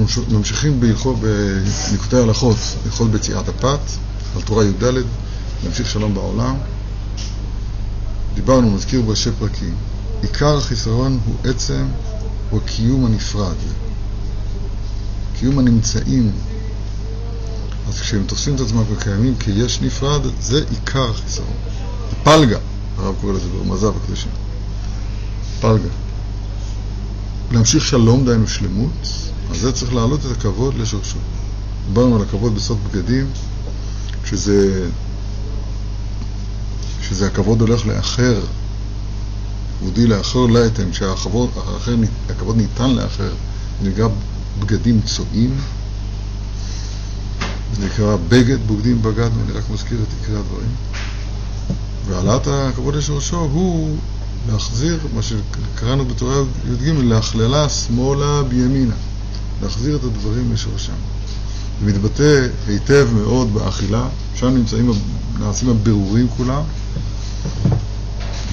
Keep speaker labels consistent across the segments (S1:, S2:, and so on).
S1: אנחנו ממשיכים בנקודי הלכות ביציאת הפת, על תורה י"ד, להמשיך שלום בעולם. דיברנו, מזכיר בראשי פרקים, עיקר החיסרון הוא עצם, הוא הקיום הנפרד. קיום הנמצאים. אז כשהם תופסים את עצמם כקיימים כיש נפרד, זה עיקר החיסרון. פלגה, הרב קורא לזה ברמזיו הקדושים. פלגה. להמשיך שלום, דהיינו שלמות, אז זה צריך להעלות את הכבוד לשורשו. דיברנו על הכבוד בסוד בגדים, שזה, שזה הכבוד הולך לאחר, יהודי לאחר לאתם, שהכבוד הכבוד ניתן לאחר, נקרא בגדים צועים, זה נקרא בגד, בוגדים בגדנו, אני רק מזכיר את עיקרי הדברים. והעלאת הכבוד לשורשו הוא להחזיר, מה שקראנו בתורה י"ג, להכללה שמאלה בימינה. להחזיר את הדברים לשורשם. זה מתבטא היטב מאוד באכילה, שם נמצאים, נעשים הבירורים כולם.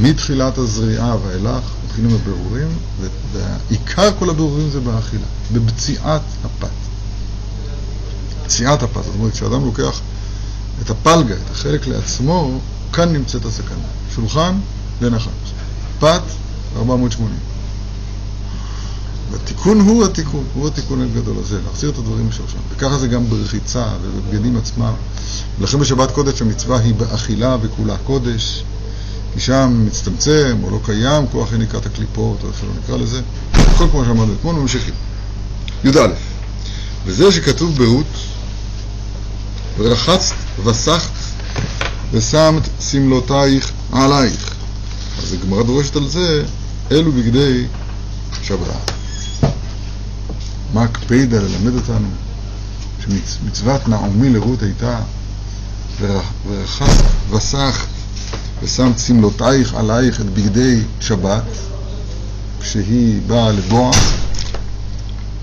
S1: מתחילת הזריעה ואילך מתחילים הבירורים, ועיקר כל הבירורים זה באכילה, בבציעת הפת. פציעת הפת, זאת אומרת, כשאדם לוקח את הפלגה, את החלק לעצמו, כאן נמצאת הסכנה. שולחן ונחש. פת, 480. והתיקון הוא התיקון, הוא התיקון הגדול הזה, להחזיר את הדברים לשורשם. וככה זה גם ברחיצה ובבגדים עצמם. ולכן בשבת קודש המצווה היא באכילה וכולה קודש, כי שם מצטמצם או לא קיים כוח יניקת הקליפות, או איך שלא נקרא לזה. כל כמו שאמרנו אתמול, ממשיכים. י"א, וזה שכתוב ברות, ורחצת וסחת ושמת שמלותייך עלייך. אז הגמרא דורשת על זה, אלו בגדי שבת. מה הקפידה ללמד אותנו שמצוות נעמי לרות הייתה ורחסת וסחת ושמת שמלותייך עלייך את בגדי שבת כשהיא באה לבוע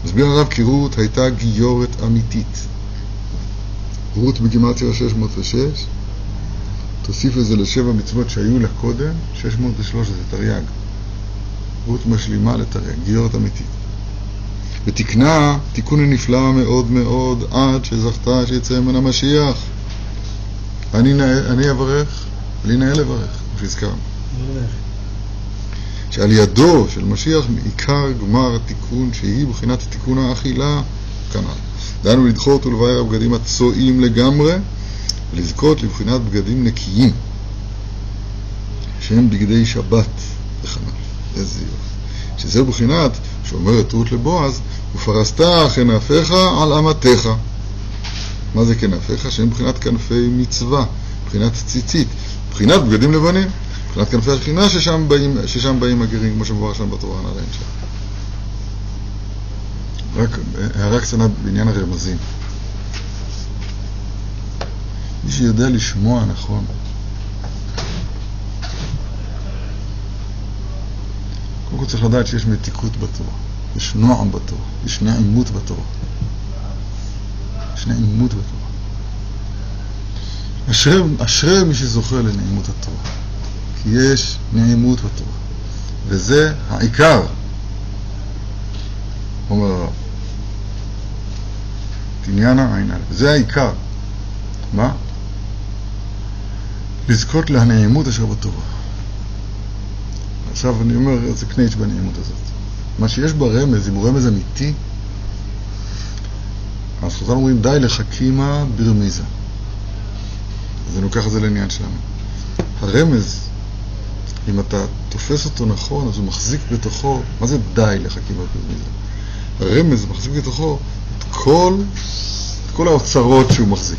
S1: מסביר הרב כי רות הייתה גיורת אמיתית. רות בגימטריה 606 תוסיף לזה לשבע מצוות שהיו לה קודם 613 זה תרי"ג. רות משלימה לתרי"ג, גיורת אמיתית ותקנה תיקון הנפלא מאוד מאוד עד שזכתה שיצא ממנה משיח. אני, אני אברך, לי נאה לברך, כמו שהזכרנו. שעל ידו של משיח מעיקר גמר התיקון שהיא בחינת תיקון האכילה כנ"ל. דהיינו לדחות ולבאר הבגדים הצועים לגמרי ולזכות לבחינת בגדים נקיים שהם בגדי שבת וכנ"ל. איזה יופי. שזהו בחינת שאומרת רות לבועז ופרסת כנפיך על אמתיך. מה זה כנפיך? שהם מבחינת כנפי מצווה, מבחינת ציצית, מבחינת בגדים לבנים, מבחינת כנפי השכינה ששם באים, ששם באים הגרים, כמו שמובא שם בתורה, נראה שם. רק הערה קטנה בעניין הרמזים. מי שיודע לשמוע נכון, קודם כל צריך לדעת שיש מתיקות בתורה. יש נועם בתורה, יש נעימות בתורה. יש נעימות בתורה. אשרי, אשרי מי שזוכה לנעימות התורה, כי יש נעימות בתורה, וזה העיקר, אומר הרב. תניאנה עין א', זה העיקר. מה? לזכות להנעימות אשר בתורה. עכשיו אני אומר איזה קנייץ' בנעימות הזאת. מה שיש ברמז, אם הוא רמז אמיתי, אז חז"ל אומרים די לחכימה ברמיזה. אז אני לוקח את זה לעניין שלנו. הרמז, אם אתה תופס אותו נכון, אז הוא מחזיק בתוכו, מה זה די לחכימה ברמיזה? הרמז מחזיק בתוכו את כל, את כל האוצרות שהוא מחזיק.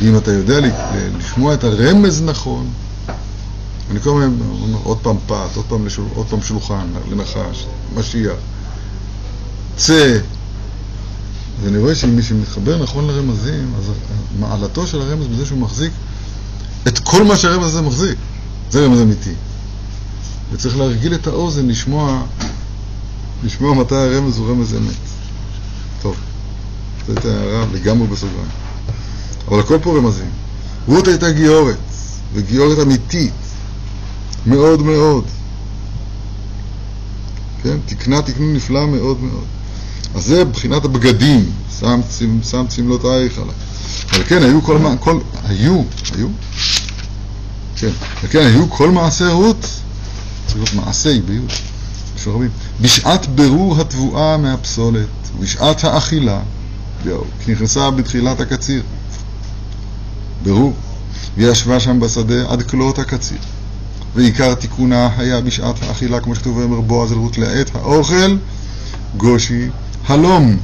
S1: ואם אתה יודע לשמוע את הרמז נכון, אני הזמן אומר עוד פעם פת, עוד פעם, לשול, עוד פעם שולחן, לנחש, משיח, צא. ואני רואה שמי שמתחבר נכון לרמזים, אז מעלתו של הרמז בזה שהוא מחזיק את כל מה שהרמז הזה מחזיק. זה רמז אמיתי. וצריך להרגיל את האוזן לשמוע, לשמוע מתי הרמז הוא רמז אמת. טוב, זו הייתה הערה לגמרי בסוגריים. אבל הכל פה רמזים. רות הייתה גיורת, וגיורת אמיתית. מאוד מאוד. כן? תקנה תקנון נפלא מאוד מאוד. אז זה מבחינת הבגדים, שם, שם צמלותייך עליי. אבל כן, היו כל, כל, היו, היו, כן, וכן, היו כל מעשי רות, צריך להיות מעשי ביוד, יש רבים, בשעת ברור התבואה מהפסולת, ובשעת האכילה, נכנסה בתחילת הקציר, ברור, והיא ישבה שם בשדה עד כלות הקציר. ועיקר תיקונה היה בשעת האכילה, כמו שכתוב ואומר בועז אל רות, לעת האוכל גושי הלום,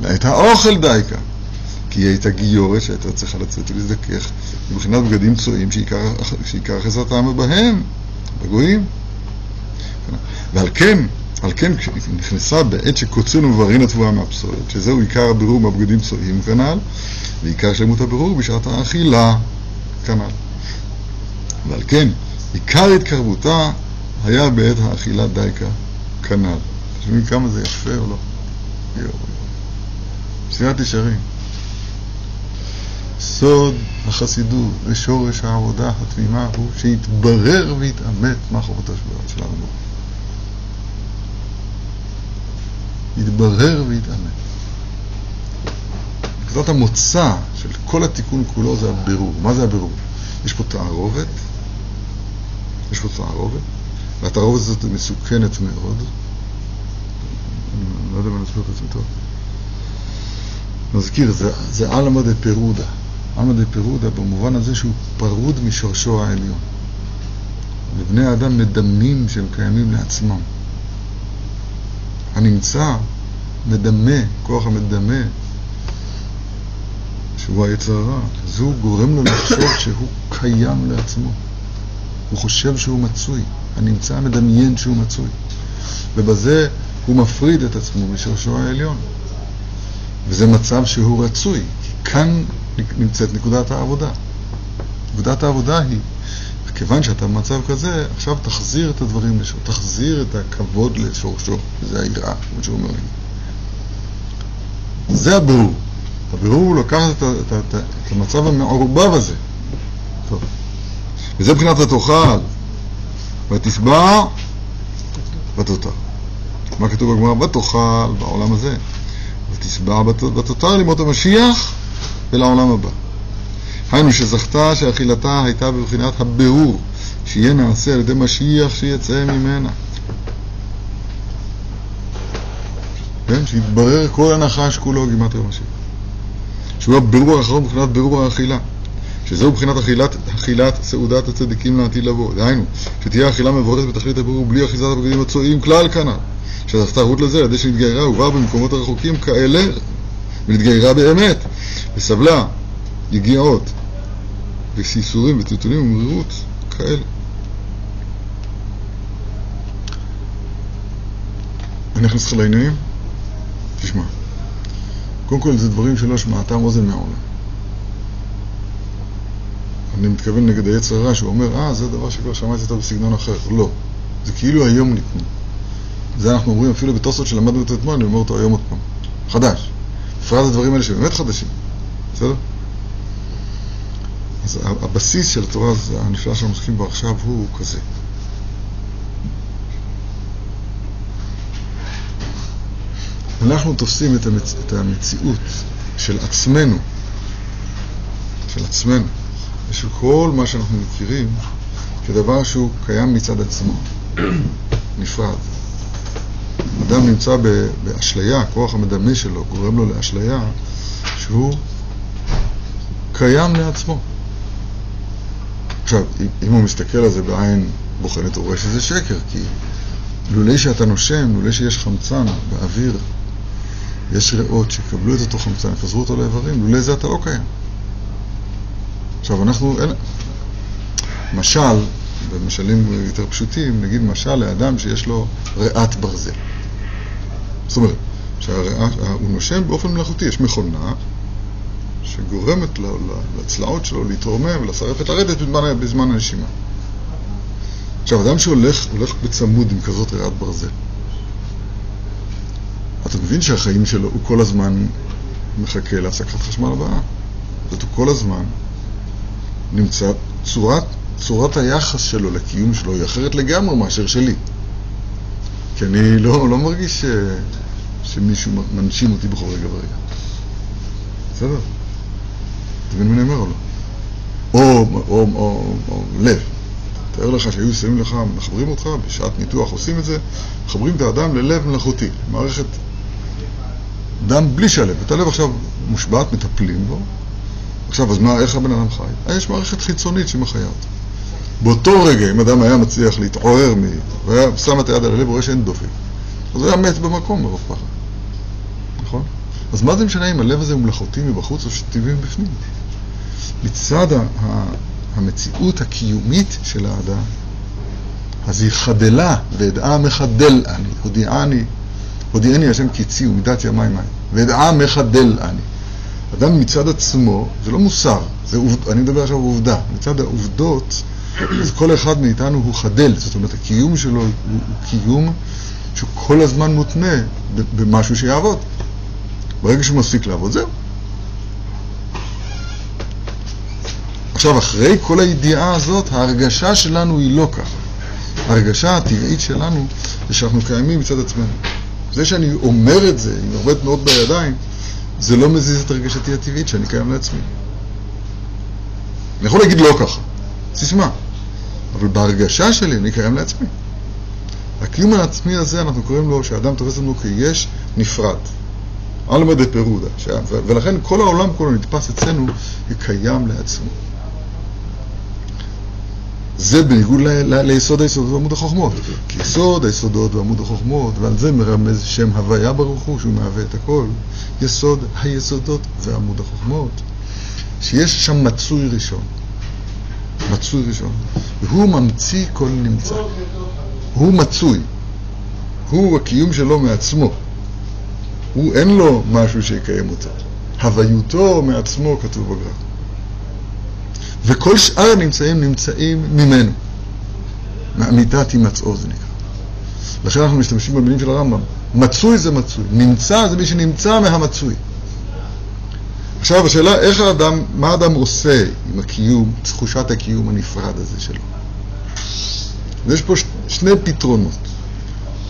S1: לעת האוכל דייקה. כי היא הייתה גיורת שהייתה צריכה לצאת ולהזדכך מבחינת בגדים צועים שעיקר חסרתם בהם, בגויים. ועל כן, על כן נכנסה בעת שקוצרנו מבריין התבואה מהפסולת, שזהו עיקר הבירור בבגדים צועים כנ"ל, ועיקר שלמות הבירור בשעת האכילה כנ"ל. ועל כן, עיקר התקרבותה היה בעת האכילה דייקה כנ"ל. אתם שומעים כמה זה יפה או לא? שירת ישרים. סוד החסידות ושורש העבודה התמימה הוא שיתברר ויתאמת מה חובתו של הרמב"ם. יתברר ויתאמת. נקודת המוצא של כל התיקון כולו זה הבירור. מה זה הבירור? יש פה תערובת, יש פה תערובת, והתערובת הזאת מסוכנת מאוד. אני לא יודע אם אני אסביר את עצמי טוב. נזכיר, זה, זה עלמא דפירודא. עלמא דפירודא במובן הזה שהוא פרוד משורשו העליון. ובני האדם מדמים שהם קיימים לעצמם. הנמצא מדמה, כוח המדמה, שהוא היצר הרע, אז גורם לו לחשוב שהוא קיים לעצמו. הוא חושב שהוא מצוי, הנמצא מדמיין שהוא מצוי. ובזה הוא מפריד את עצמו משורשו העליון. וזה מצב שהוא רצוי, כי כאן נמצאת נקודת העבודה. נקודת העבודה היא, כיוון שאתה במצב כזה, עכשיו תחזיר את הדברים לשורשו, תחזיר את הכבוד לשורשו, זה היראה, כמו שהוא אומר לי. זה הבירור. הבירור הוא לקחת את, את, את, את המצב המעורבב הזה. טוב. וזה מבחינת התאכל. ותשבע ותותר. מה כתוב בגמרא? ותאכל בעולם הזה. ותשבע ותותר לימות המשיח ולעולם הבא. היינו שזכתה שאכילתה הייתה בבחינת הבירור, שיהיה נעשה על ידי משיח שיצא ממנה. כן? שיתברר כל הנחש כולו גימטרי משיח. שהוא הבירור האחרון מבחינת בירור האכילה. שזהו מבחינת אכילת, אכילת סעודת הצדיקים לעתיד לבוא. דהיינו, שתהיה אכילה מבורכת בתכלית הבירור בלי אחיזת הבגדים הצועים כלל כנ"ל. שזכתה רות לזה על ידי שנתגיירה ובאה במקומות הרחוקים כאלה, ונתגיירה באמת, וסבלה יגיעות, וסיסורים וטלטולים ומרירות כאלה. אני נכנס לך לעניינים? תשמע. קודם כל זה דברים שלא שמעתם אוזן מעולם. אני מתכוון נגד היצר הרע שהוא אומר, אה, זה דבר שכבר שמעתי אותו בסגנון אחר. לא. זה כאילו היום ניתנו. זה אנחנו אומרים אפילו בתוספות שלמדנו את אתמול, אני אומר אותו היום עוד פעם. חדש. בפרט הדברים האלה שבאמת חדשים. בסדר? אז הבסיס של התורה הנפלאה שאנחנו עוסקים בו עכשיו הוא כזה. אנחנו תופסים את, המצ... את המציאות של עצמנו, של עצמנו, ושל כל מה שאנחנו מכירים, כדבר שהוא קיים מצד עצמו, נפרד. אדם נמצא באשליה, הכוח המדמה שלו גורם לו לאשליה שהוא קיים לעצמו. עכשיו, אם הוא מסתכל על זה בעין בוחנת, הוא רואה שזה שקר, כי לולי שאתה נושם, לולי שיש חמצן באוויר, יש ריאות שקבלו את אותו חמצן, יפזרו אותו לאיברים, לולי זה אתה לא קיים. עכשיו, אנחנו, אין... משל, במשלים יותר פשוטים, נגיד משל לאדם שיש לו ריאת ברזל. זאת אומרת, שהוא נושם באופן מלאכותי, יש מכונה שגורמת לצלעות שלו להתרומם ולשרפת לרדת בזמן, בזמן הנשימה. עכשיו, אדם שהולך בצמוד עם כזאת ריאת ברזל, אתה מבין שהחיים שלו, הוא כל הזמן מחכה להפסקת חשמל הבאה. זאת הוא כל הזמן נמצא, צורת, צורת היחס שלו לקיום שלו היא אחרת לגמרי מאשר שלי. כי אני לא, לא מרגיש ש, שמישהו מנשים אותי בכל רגע ורגע. בסדר? אתה מבין מה אני אומר או לא? או, או, או, או, לב. תאר לך שהיו שמים לך, מחברים אותך, בשעת ניתוח עושים את זה, מחברים את האדם ללב מלאכותי, מערכת דם בלי שהלב. את הלב עכשיו מושבת, מטפלים בו. עכשיו, אז מה, איך הבן אדם חי? אה, יש מערכת חיצונית שמחיה אותו. באותו רגע, אם אדם היה מצליח להתעורר מ... והיה שם את היד על הלב, הוא רואה שאין דופק. אז הוא היה מת במקום מרוב פחד. נכון? אז מה זה משנה אם הלב הזה הוא מלאכותי מבחוץ או שטבעי מבפנים? מצד המציאות הקיומית של האדם, אז היא חדלה, ואדעה מחדל אני, הודיעני, הודיעני השם קיצי ומידת ימי מים, ואדעה מחדל אני. אדם מצד עצמו, זה לא מוסר, זה עובד, אני מדבר עכשיו עובדה, מצד העובדות, אז כל אחד מאיתנו הוא חדל, זאת אומרת הקיום שלו הוא, הוא קיום שכל הזמן מותנה במשהו שיעבוד. ברגע שהוא מפסיק לעבוד, זהו. עכשיו, אחרי כל הידיעה הזאת, ההרגשה שלנו היא לא ככה. ההרגשה הטבעית שלנו זה שאנחנו קיימים מצד עצמנו. זה שאני אומר את זה עם הרבה תנועות בידיים, זה לא מזיז את הרגשתי הטבעית שאני קיים לעצמי. אני יכול להגיד לא ככה, סיסמה, אבל בהרגשה שלי אני קיים לעצמי. הקיום העצמי הזה, אנחנו קוראים לו, שהאדם תופס לנו כיש נפרד. עלמא דפירודה. ולכן כל העולם כולו נתפס אצלנו כקיים לעצמו. זה בניגוד ליסוד היסודות ועמוד החוכמות. כי יסוד היסודות ועמוד החוכמות, ועל זה מרמז שם הוויה ברוך הוא, שהוא מהווה את הכל, יסוד היסודות ועמוד החוכמות, שיש שם מצוי ראשון. מצוי ראשון. והוא ממציא כל נמצא. הוא מצוי. הוא הקיום שלו מעצמו. הוא אין לו משהו שיקיים אותו. הוויותו מעצמו כתוב בגרף. וכל שאר הנמצאים נמצאים ממנו. מאמיתת הימצאו זה נקרא. לכן אנחנו משתמשים במילים של הרמב"ם. מצוי זה מצוי, נמצא זה מי שנמצא מהמצוי. עכשיו השאלה איך האדם, מה האדם עושה עם הקיום, תחושת הקיום הנפרד הזה שלו. ויש פה שני פתרונות.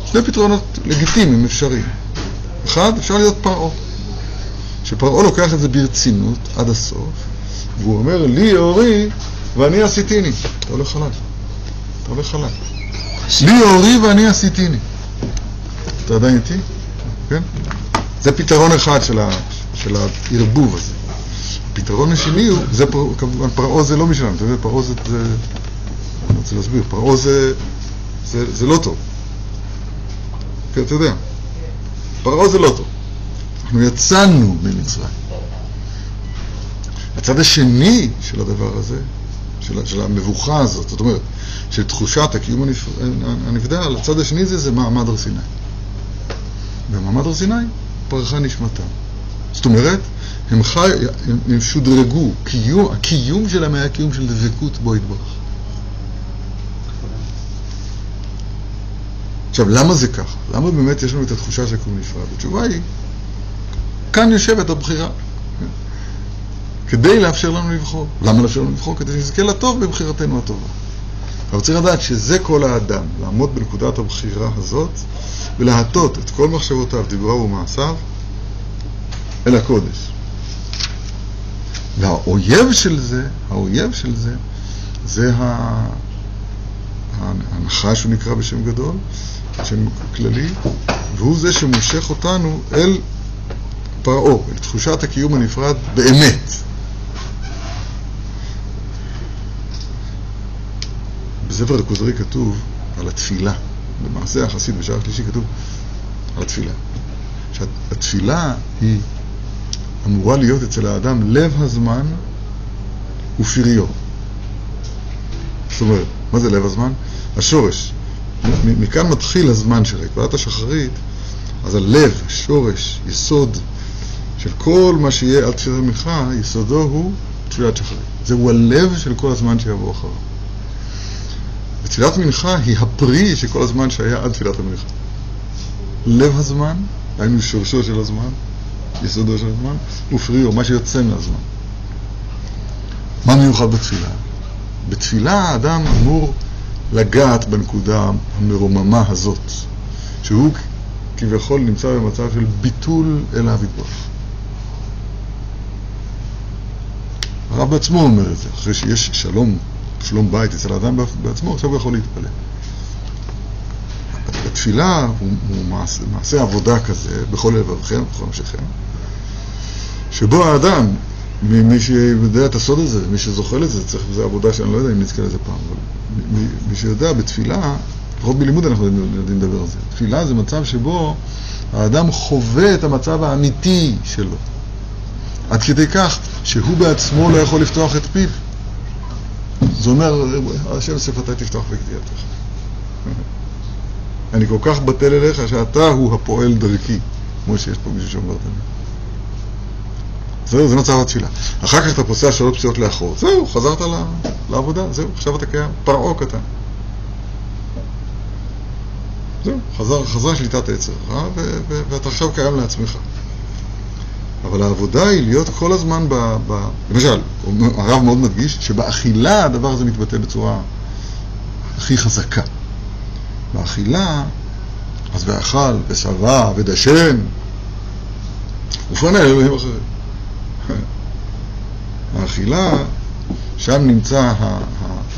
S1: שני פתרונות לגיטימיים, אפשריים. אחד, אפשר להיות פרעה. שפרעה לוקח את זה ברצינות עד הסוף, והוא אומר, לי אורי ואני עשיתיני. אתה הולך חלק. אתה הולך חלק. לי אורי ואני עשיתיני. אתה עדיין איתי? כן? זה פתרון אחד של, ה, של הערבוב הזה. הפתרון השני הוא, זה פר, כמובן, פרעה זה לא משלם, אתה יודע, פרעה זה, זה, אני רוצה להסביר, פרעה זה, זה, זה לא טוב. כן, אתה יודע, פרעה זה לא טוב. אנחנו יצאנו ממצרים. הצד השני של הדבר הזה, של, של המבוכה הזאת, זאת אומרת, של תחושת הקיום הנבדל, הצד השני זה, זה מעמד הר סיני. במעמד הר סיני פרחה נשמתם. זאת אומרת, הם, חי, הם, הם שודרגו, קיום, הקיום שלהם היה קיום של דבקות בו יתברך. עכשיו, למה זה ככה? למה באמת יש לנו את התחושה של קיום נפרד? התשובה היא, כאן יושבת הבחירה. כדי לאפשר לנו לבחור. למה לאפשר לנו לבחור? כדי שנזכה לטוב בבחירתנו הטובה. אבל צריך לדעת שזה כל האדם, לעמוד בנקודת הבחירה הזאת ולהטות את כל מחשבותיו, דיברו ומעשיו אל הקודש. והאויב של זה, האויב של זה, זה הנחש הוא נקרא בשם גדול, בשם כללי, והוא זה שמושך אותנו אל פרעה, אל תחושת הקיום הנפרד באמת. בספר הכוזרי כתוב על התפילה, במעשה החסיד בשער השלישי כתוב על התפילה. שהתפילה היא אמורה להיות אצל האדם לב הזמן ופריו. זאת אומרת, מה זה לב הזמן? השורש. מכאן מתחיל הזמן של הקבלת השחרית, אז הלב, שורש, יסוד של כל מה שיהיה עד תפילת המנחה, יסודו הוא תפילת שחרית. זהו הלב של כל הזמן שיבוא אחריו. ותפילת מנחה היא הפרי של כל הזמן שהיה עד תפילת המנחה. לב הזמן, היינו שורשו של הזמן, יסודו של הזמן, ופריו, מה שיוצא מהזמן. מה מיוחד בתפילה? בתפילה האדם אמור לגעת בנקודה המרוממה הזאת, שהוא כביכול נמצא במצב של ביטול אל האב יתברך. הרב בעצמו אומר את זה, אחרי שיש שלום, שלום בית אצל האדם בעצמו, עכשיו הוא יכול להתפלל. התפילה הוא, הוא מעשה, מעשה עבודה כזה, בכל לבבכם, בכל נפשכם, שבו האדם, מי שיודע את הסוד הזה, מי שזוכל את זה, צריך, זו עבודה שאני לא יודע אם נזכה לזה פעם, אבל מי, מי שיודע, בתפילה, לפחות בלימוד אנחנו יודעים לדבר על זה. תפילה זה מצב שבו האדם חווה את המצב האמיתי שלו. עד כדי כך שהוא בעצמו לא יכול לפתוח את פיו. זה אומר, השם שפתי תפתח בגדייתך. אני כל כך בטל אליך שאתה הוא הפועל דרכי, כמו שיש פה מישהו שאומר תמיד. זהו, זה מצב התפילה. אחר כך אתה פוסע שלוש פסיעות לאחור. זהו, חזרת לעבודה, זהו, עכשיו אתה קיים, פרעה קטן. זהו, חזר, חזרה שליטת עצר, אה? ואתה עכשיו קיים לעצמך. אבל העבודה היא להיות כל הזמן ב... ב... למשל, הרב מאוד מדגיש שבאכילה הדבר הזה מתבטא בצורה הכי חזקה. באכילה, אז ואכל, ושבע, ודשן, ופנה אלוהים אחרים. האכילה, שם נמצא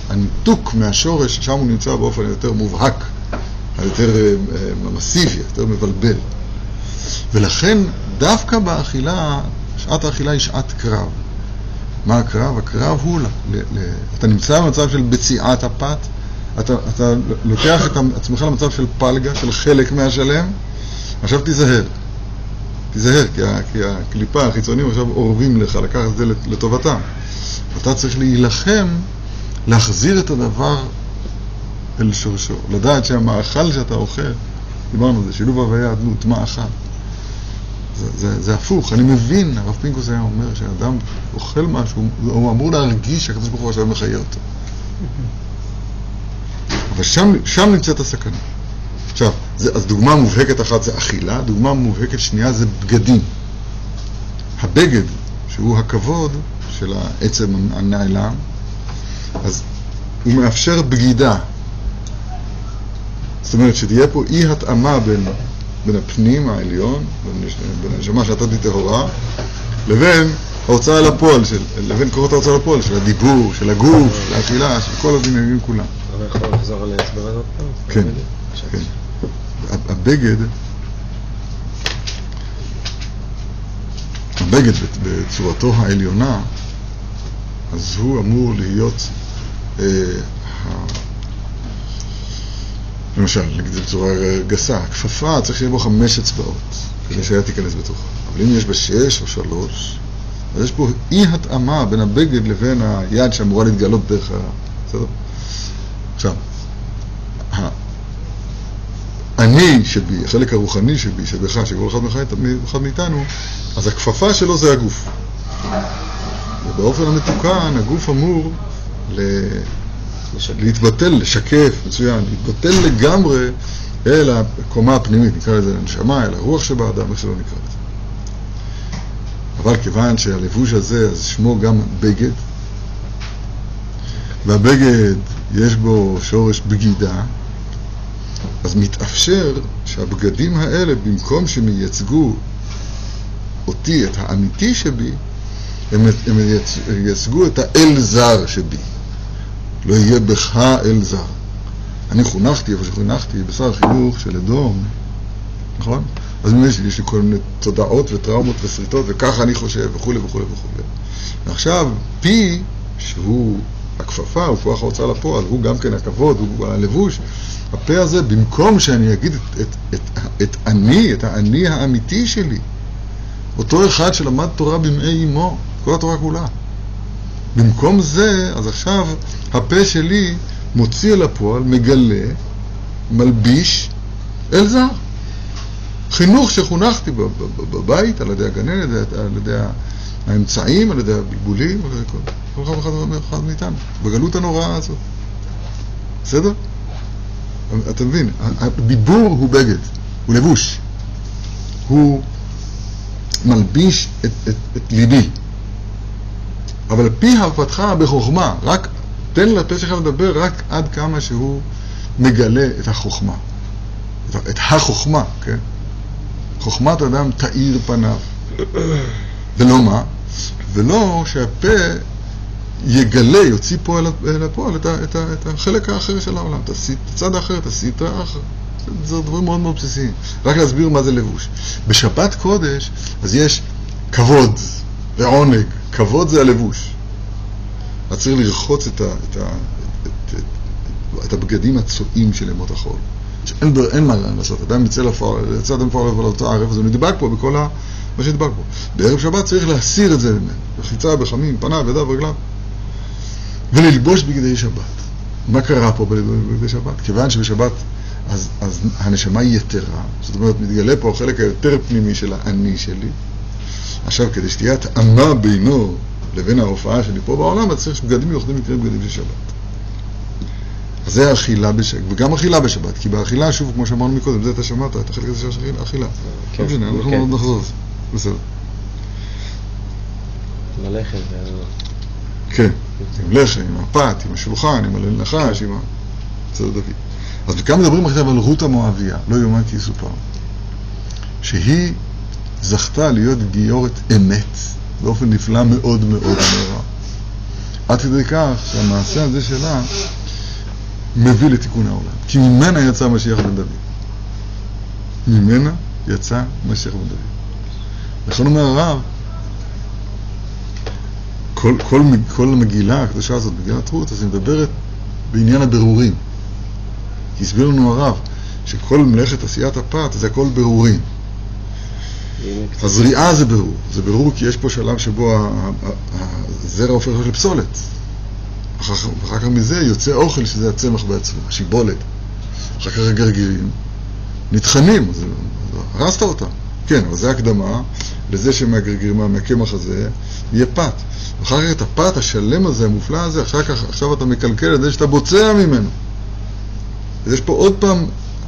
S1: הניתוק מהשורש, שם הוא נמצא באופן יותר מובהק, היותר אה, מסיבי, יותר מבלבל. ולכן דווקא באכילה, שעת האכילה היא שעת קרב. מה הקרב? הקרב הוא, ל, ל, ל, אתה נמצא במצב של בציעת הפת, אתה, אתה לוקח את עצמך למצב של פלגה, של חלק מהשלם, עכשיו תיזהר. תיזהר, כי, כי הקליפה, החיצונים עכשיו אורבים לך, לקחת את זה לטובתם. אתה צריך להילחם, להחזיר את הדבר אל שורשו. לדעת שהמאכל שאתה אוכל, דיברנו על זה, שילוב הוויה אדנות, מאכל. זה, זה, זה הפוך, אני מבין, הרב פינקוס היה אומר שאדם אוכל משהו, הוא אמור להרגיש שהקדוש ברוך הוא עכשיו מחיה אותו. אבל שם, שם נמצאת הסכנה. עכשיו, זה, אז דוגמה מובהקת אחת זה אכילה, דוגמה מובהקת שנייה זה בגדים. הבגד, שהוא הכבוד של העצם הנעלם, אז הוא מאפשר בגידה. זאת אומרת שתהיה פה אי התאמה בין בין הפנים העליון, בין הנשמה שעתתי טהורה, לבין ההוצאה לפועל, של, לבין קורות ההוצאה לפועל, של הדיבור, של הגוף, של האכילה, של כל הבניינים כולם.
S2: אבל יכול לחזור על ההסבר פעם?
S1: כן, כן. הבגד, הבגד בצורתו העליונה, אז הוא אמור להיות אה, למשל, נגיד בצורה גסה, כפפה צריך שיהיה בו חמש אצבעות, כדי שהיד תיכנס בתוכה. אבל אם יש בה שש או שלוש, אז יש פה אי התאמה בין הבגד לבין היד שאמורה להתגלות דרך ה... בסדר? עכשיו, אני שבי, החלק הרוחני שבי, שבך, שכל אחד אחד מאיתנו, אז הכפפה שלו זה הגוף. ובאופן המתוקן, הגוף אמור ל... להתבטל, לשקף, מצוין, להתבטל לגמרי אל הקומה הפנימית, נקרא לזה הנשמה, אל הרוח שבאדם, איך שלא נקרא לזה. אבל כיוון שהלבוש הזה, אז שמו גם בגד, והבגד יש בו שורש בגידה, אז מתאפשר שהבגדים האלה, במקום שהם ייצגו אותי, את האמיתי שבי, הם, הם ייצגו את האל זר שבי. לא יהיה בך אל זר. אני חונכתי, איפה שחונכתי, בשר החינוך של אדום, נכון? אז יש, יש לי כל מיני תודעות וטראומות ושריטות, וככה אני חושב, וכולי וכולי וכולי. ועכשיו, פי, שהוא הכפפה, הוא כוח ההוצאה לפועל, הוא גם כן הכבוד, הוא הלבוש, הפה הזה, במקום שאני אגיד את, את, את, את אני, את האני האמיתי שלי, אותו אחד שלמד תורה במעי אמו, כל התורה כולה. במקום זה, אז עכשיו הפה שלי מוציא אל הפועל, מגלה, מלביש אל זר. חינוך שחונכתי בבית, על ידי הגננת, על ידי האמצעים, על ידי הבלבולים, על ידי כל אחד ואחד מאיתנו, בגלות הנוראה הזאת. בסדר? אתה מבין, הדיבור הוא בגד, הוא לבוש. הוא מלביש את, את, את ליבי. אבל פי הרפתך בחוכמה, רק תן לפה שלך לדבר רק עד כמה שהוא מגלה את החוכמה. את החוכמה, כן? חוכמת אדם תאיר פניו. ולא מה? ולא שהפה יגלה, יוציא פה אל הפועל את, את, את החלק האחר של העולם, את הצד האחר, את הסטרה האחר. זה דברים מאוד מאוד בסיסיים. רק להסביר מה זה לבוש. בשבת קודש, אז יש כבוד ועונג. כבוד זה הלבוש. אז צריך לרחוץ את, ה, את, ה, את, את, את הבגדים הצועים של ימות החול. שאין אין מה לעשות, אדם יצא לפועל, יצא אדם לפועל על אותו ערב, הוא נדבק פה בכל ה... מה שנדבק פה. בערב שבת צריך להסיר את זה ממנו, בחיצה, בחמים, פניו, ידיו, רגליו, וללבוש בגדי שבת. מה קרה פה בגדי שבת? כיוון שבשבת אז, אז הנשמה היא יתרה, זאת אומרת, מתגלה פה החלק היותר פנימי של האני שלי. עכשיו, כדי שתהיה התאמה בינו לבין ההופעה שלי פה בעולם, אז צריך שבגדים מיוחדים יקרים בגדים של שבת. אז זה האכילה בשבת, וגם אכילה בשבת, כי באכילה, שוב, כמו שאמרנו מקודם, זה אתה שמעת, את החלק הזה של האכילה. כן, לא משנה, אנחנו כן. עוד נחזור לזה. בסדר.
S2: ללחם.
S1: כן, עם לחם, עם הפת, עם השולחן, עם הליל נחש, עם ה... בסדר דוד. אז כאן מדברים עכשיו על רות המואביה, לא יאומן כי יסופר, שהיא זכתה להיות גיורת אמת באופן נפלא מאוד מאוד נורא. עד כדי כך שהמעשה הזה שלה מביא לתיקון העולם. כי ממנה יצא משיח בן דוד. ממנה יצא משיח בן דוד. לכן אומר הרב, כל, כל, כל המגילה הקדושה הזאת, מגילת רות, אז היא מדברת בעניין הבירורים. הסביר לנו הרב שכל מלאכת עשיית הפת זה הכל ברורים. הזריעה זה ברור, זה ברור כי יש פה שלב שבו הזרע הופך לפסולת. אחר כך מזה יוצא אוכל שזה הצמח בעצמו, השיבולת. אחר כך הגרגירים נטחנים, הרסת אותם. כן, אבל זה הקדמה לזה שמהגרגירים, מהקמח הזה, יהיה פת. אחר כך את הפת השלם הזה, המופלא הזה, אחר כך עכשיו אתה מקלקל את זה שאתה בוצע ממנו. אז יש פה עוד פעם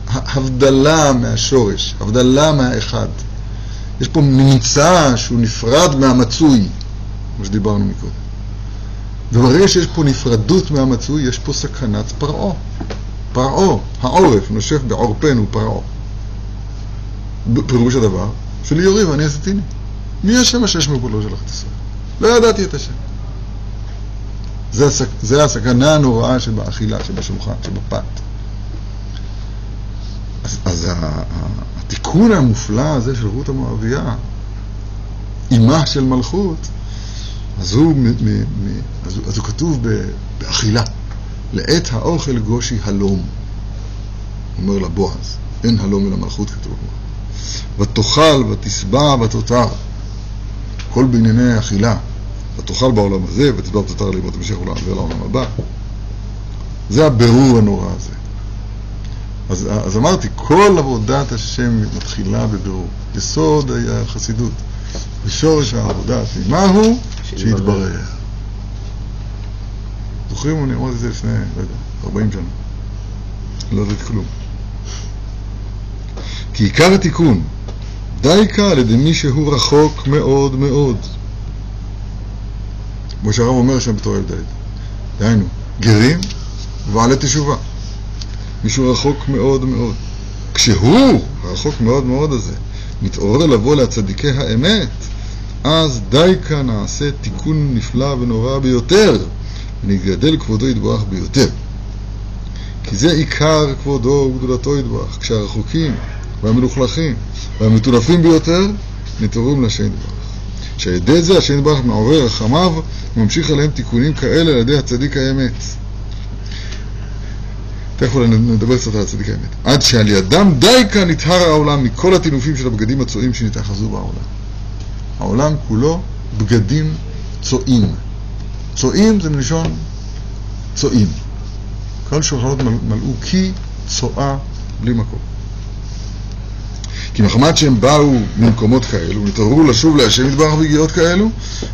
S1: הבדלה מהשורש, הבדלה מהאחד. יש פה ממצא שהוא נפרד מהמצוי, כמו שדיברנו מקודם. וברגע שיש פה נפרדות מהמצוי, יש פה סכנת פרעה. פרעה, העורף, נושף בעורפנו פרעה. פירוש הדבר, שלי יורי ואני עשיתיני. מי השם השש מפולו של אחת ישראל? לא ידעתי את השם. זה, הסכ... זה הסכנה הנוראה שבאכילה, שבשולחן, שבפת. אז, אז התיקון המופלא הזה של רות המואביה, אימה של מלכות, אז הוא, מ, מ, מ, אז, אז הוא כתוב באכילה. לעת האוכל גושי הלום, אומר לה בועז, אין הלום אלא מלכות כתוב. ותאכל ותשבע ותותר, כל בענייני אכילה. ותאכל בעולם הזה ותשבע ותותר לימות המשך עולם ולעולם הבא. זה הבירור הנורא הזה. אז, אז אמרתי, כל עבודת השם מתחילה בבירור. יסוד החסידות. ושורש העבודה התמימה הוא שיתברר. זוכרים? אני אמרתי את זה לפני, לא יודע, 40 שנה. לא יודעת כלום. כי עיקר התיקון דייקה על ידי מי שהוא רחוק מאוד מאוד. כמו שהרב אומר שם בתור ילד. דהיינו, גרים ובעלי תשובה. מישהו רחוק מאוד מאוד. כשהוא, הרחוק מאוד מאוד הזה, מתעורר לבוא לצדיקי האמת, אז די כאן נעשה תיקון נפלא ונורא ביותר, ונגדל כבודו יתברך ביותר. כי זה עיקר כבודו וגדולתו יתברך, כשהרחוקים והמלוכלכים והמטונפים ביותר נתעוררים להשם יתברך. שעל ידי זה השם יתברך מעורר רחמיו וממשיך עליהם תיקונים כאלה על ידי הצדיק האמת. תכף נדבר קצת על הצדיק האמת. עד שעל ידם די כאן נטהר העולם מכל הטינופים של הבגדים הצועים שנתאחזו בעולם. העולם כולו בגדים צועים. צועים זה מלשון צועים. כל שולחנות מלאו כי צועה בלי מקום. כי מחמת שהם באו ממקומות כאלו, נתעוררו לשוב להשם יתברך בגיאות כאלו,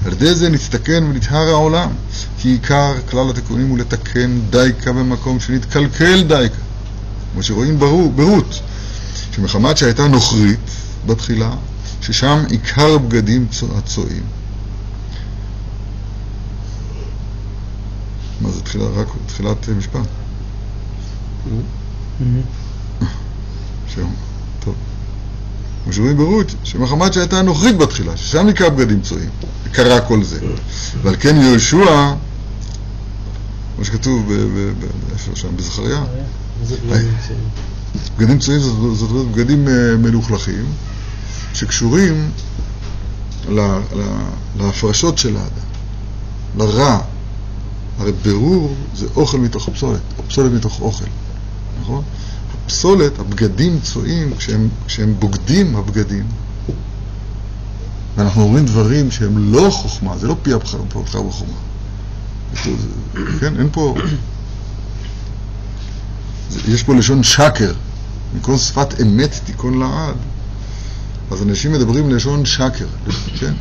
S1: על ידי זה נצטכן ונטהר העולם. כי עיקר כלל התיקונים הוא לתקן דייקה במקום שנתקלקל דייקה. כמו שרואים ברור, ברות, שמחמת שהייתה נוכרית בתחילה, ששם עיקר בגדים הצועים. מה זה תחילה, רק תחילת משפט?
S2: Mm-hmm.
S1: שרואים ברות, שמחמת שהייתה נוכרית בתחילה, ששם נקרא בגדים צועים, וקרה כל זה. ועל כן יהושע, כמו שכתוב שם, בזכריה,
S3: איזה
S1: היי.
S3: בגדים
S1: צועים זאת אומרת בגדים אה, מלוכלכים, שקשורים להפרשות של האדם, לרע. הרי ברור זה אוכל מתוך פסולת, או פסולת מתוך אוכל, נכון? הפסולת, הבגדים צועים, כשהם, כשהם בוגדים הבגדים, ואנחנו אומרים דברים שהם לא חוכמה, זה לא פי הפחד וחוכמה. זה- זה- כן, אין פה... יש פה לשון שקר, מכל שפת אמת תיכון לעד. אז אנשים מדברים לשון שקר, כן?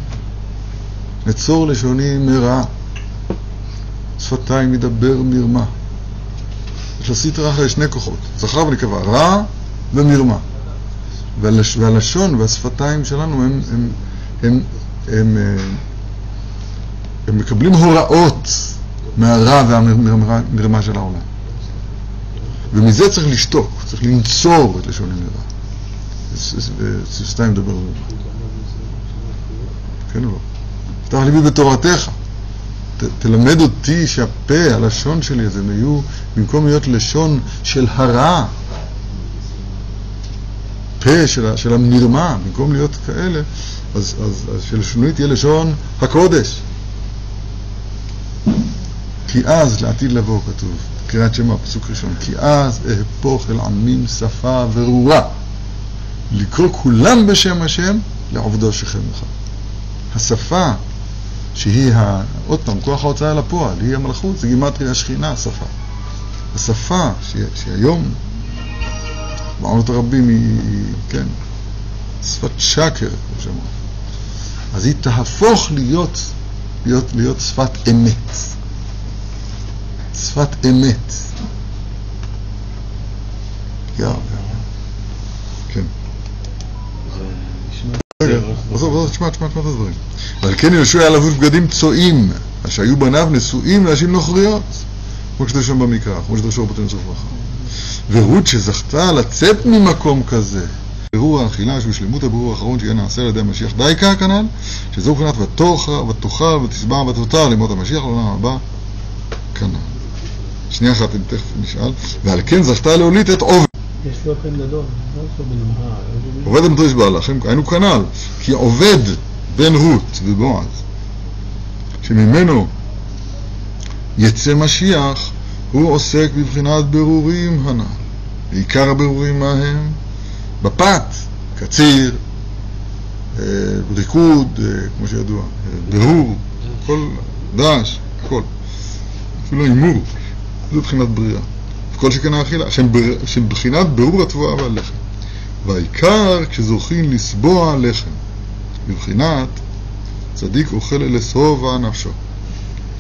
S1: נצור לשוני מרע, שפתיים מדבר מרמה. יש לסטרא אחרי שני כוחות, זכר ונקבה, רע ומרמה. והלש, והלשון והשפתיים שלנו הם, הם, הם, הם, אה, הם מקבלים הוראות מהרע והמרמה של העולם. ומזה צריך לשתוק, צריך לנצור את לשון המרע. ושפתיים מדבר מרמה. כן או לא? פתח ליבי בתורתך. תלמד אותי שהפה, הלשון שלי, אז הם יהיו, במקום להיות לשון של הרע, פה של, של המרמה, במקום להיות כאלה, אז, אז, אז שלשוני תהיה לשון הקודש. כי אז, לעתיד לבוא כתוב, קריאת שמע, פסוק ראשון, כי אז אהפוך אל עמים שפה ורורה, לקרוא כולם בשם השם, לעובדו שכם לך. השפה שהיא, ה... עוד פעם, כוח ההוצאה לפועל, היא המלכות, זה גימטריה השכינה, השפה. השפה, ש... שהיום, בעונות הרבים היא, כן, שפת שקר, כמו שאמרנו. אז היא תהפוך להיות, להיות, להיות שפת אמת. שפת אמת. כן. רגע, עזוב, עזוב, תשמע, תשמע, תשמע את הדברים. ועל כן יהושע היה לבוש בגדים צועים, אשר היו בניו נשואים לנשים נוכריות, כמו שכתוב שם במקרא, כמו שדרשו רבותינו לצורך ברכה. ורות שזכתה לצאת ממקום כזה, בירור האכילה, שהוא שלמות הבירור האחרון שיהיה נעשה על ידי המשיח דייקה כנ"ל, שזהו מבחינת ותאכל ותשבע ותותר לימות המשיח לעולם הבא כנ"ל. שנייה אחת, אני תכף נשאל. ועל כן זכתה להוליד את עובד.
S3: יש לו פן גדול, לא בנמהר.
S1: עובד המטריש בעלכם, היינו כנ"ל, כי עובד בן רות ובועז, שממנו יצא משיח, הוא עוסק בבחינת ברורים הנ"ל. ועיקר הבירורים מה הם? בפת, קציר, אה, ריקוד, אה, כמו שידוע, אה, ברור, כל דש, הכל. אפילו הימור, זה בחינת בריאה. כל שכן האכילה, שהם בחינת ברור התבואה והלחם. והעיקר כשזוכים לסבוע לחם, בבחינת צדיק אוכל אל שובע נפשו.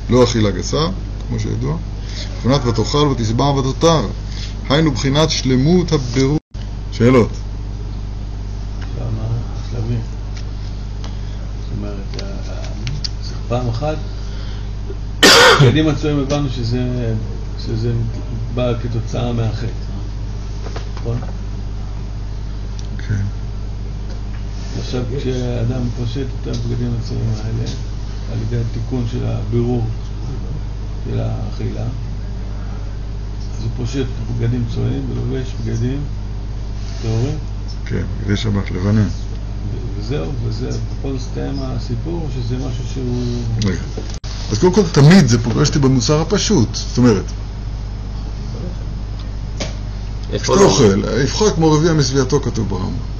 S1: לא אכילה גסה, כמו שידוע, בבחינת ותאכל ותשבע ותותר, היינו בחינת שלמות הבירור. שאלות?
S3: כמה שלבים. זאת אומרת, ה- ה- זה פעם אחת, בגדים הצועים הבנו שזה, שזה בא כתוצאה מהחטא, נכון?
S1: כן.
S3: עכשיו כשאדם פושט את הבגדים הצועים האלה, על ידי התיקון של הבירור של האכילה, אז הוא פושט בגדים צועים ולובש בגדים טהורים.
S1: כן, בגדי שבת, לבנים.
S3: וזהו, וזה, פה הסתיים הסיפור, או שזה משהו שהוא...
S1: רגע. אז קודם כל, תמיד זה פוגש אותי במוסר הפשוט. זאת אומרת,
S2: איפה
S1: כשאתה
S2: לא?
S1: אוכל, יבחר כמו רביע משביעתו כתוב ברמב"ם.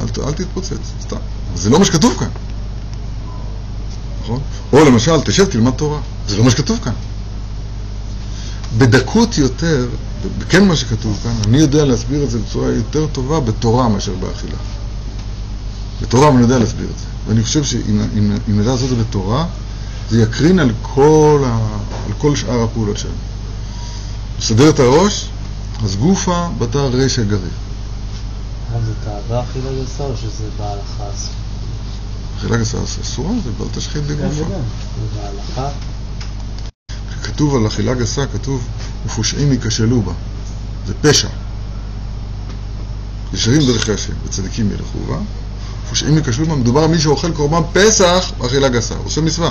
S1: אל, אל תתפוצץ, סתם. זה לא מה שכתוב כאן. נכון? או למשל, תשב תלמד תורה. זה לא מה שכתוב כאן. בדקות יותר, כן מה שכתוב כאן, אני יודע להסביר את זה בצורה יותר טובה בתורה מאשר באכילה. בתורה אני יודע להסביר את זה. ואני חושב שאם אם- אם נדע לעשות את זה בתורה, זה יקרין על כל, ה, על כל שאר הפעולות שלנו. לסדר את הראש, אז גופה בתר רשע גריל.
S4: אבל זה תאווה אכילה גסה או שזה בהלכה אסור?
S1: אכילה גסה אסורה, זה בל תשחית
S4: כן,
S1: בגופה.
S4: זה בהלכה?
S1: כתוב על אכילה גסה, כתוב, ופושעים ייכשלו בה. זה פשע. ישרים דרכי השם, וצדיקים ילכו בה, פושעים ייכשלו בה, מדובר על מי שאוכל קורבן פסח באכילה גסה, עושה מצווה.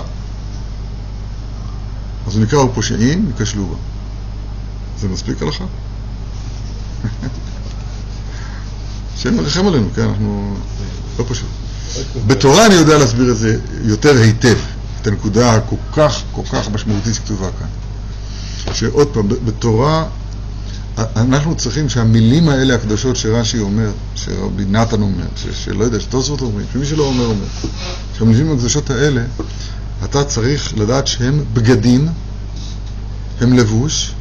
S1: אז הוא נקרא ופושעים ייכשלו בה. זה מספיק הלכה? השם מרחם עלינו, כן, אנחנו... לא פשוט. בתורה אני יודע להסביר את זה יותר היטב, את הנקודה הכל כך, כל כך משמעותית שכתובה כאן. שעוד פעם, בתורה אנחנו צריכים שהמילים האלה הקדושות שרש"י אומר, שרבי נתן אומר, ש- שלא יודע, שתוספות אומרים, שמי שלא אומר אומר, שהמילים הקדושות האלה, אתה צריך לדעת שהם בגדים, הם לבוש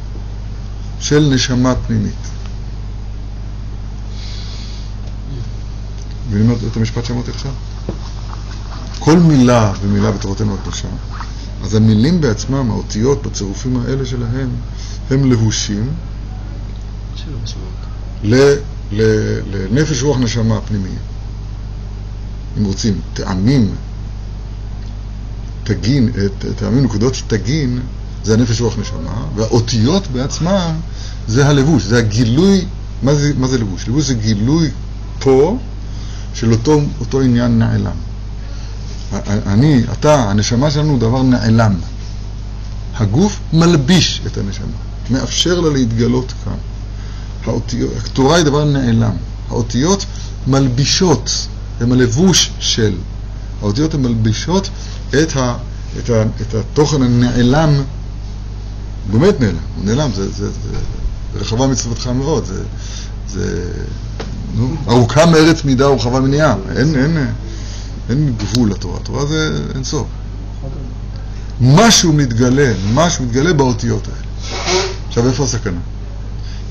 S1: של נשמה פנימית. מבינים את המשפט שאמרתי עכשיו? כל מילה ומילה בתורתנו הקדושה, אז המילים בעצמם, האותיות בצירופים האלה שלהם, הם לבושים. ל- ל- לנפש רוח נשמה הפנימיים. אם רוצים, טעמים, תגין, טעמים נקודות תגין, זה הנפש רוח נשמה, והאותיות בעצמם זה הלבוש, זה הגילוי, מה זה, מה זה לבוש? לבוש זה גילוי פה של אותו, אותו עניין נעלם. אני, אתה, הנשמה שלנו הוא דבר נעלם. הגוף מלביש את הנשמה, מאפשר לה להתגלות כאן. התורה היא דבר נעלם. האותיות מלבישות, הן הלבוש של. האותיות הן מלבישות את, ה, את, ה, את התוכן הנעלם, באמת נעלם, הוא נעלם, זה, זה, זה רחבה מצוותך מאוד, זה, זה נו, ארוכה מארץ מידה ורחבה מניעה, אין, אין, אין גבול לתורה, התורה זה אין סוף. משהו מתגלה, משהו מתגלה באותיות האלה. עכשיו, איפה הסכנה?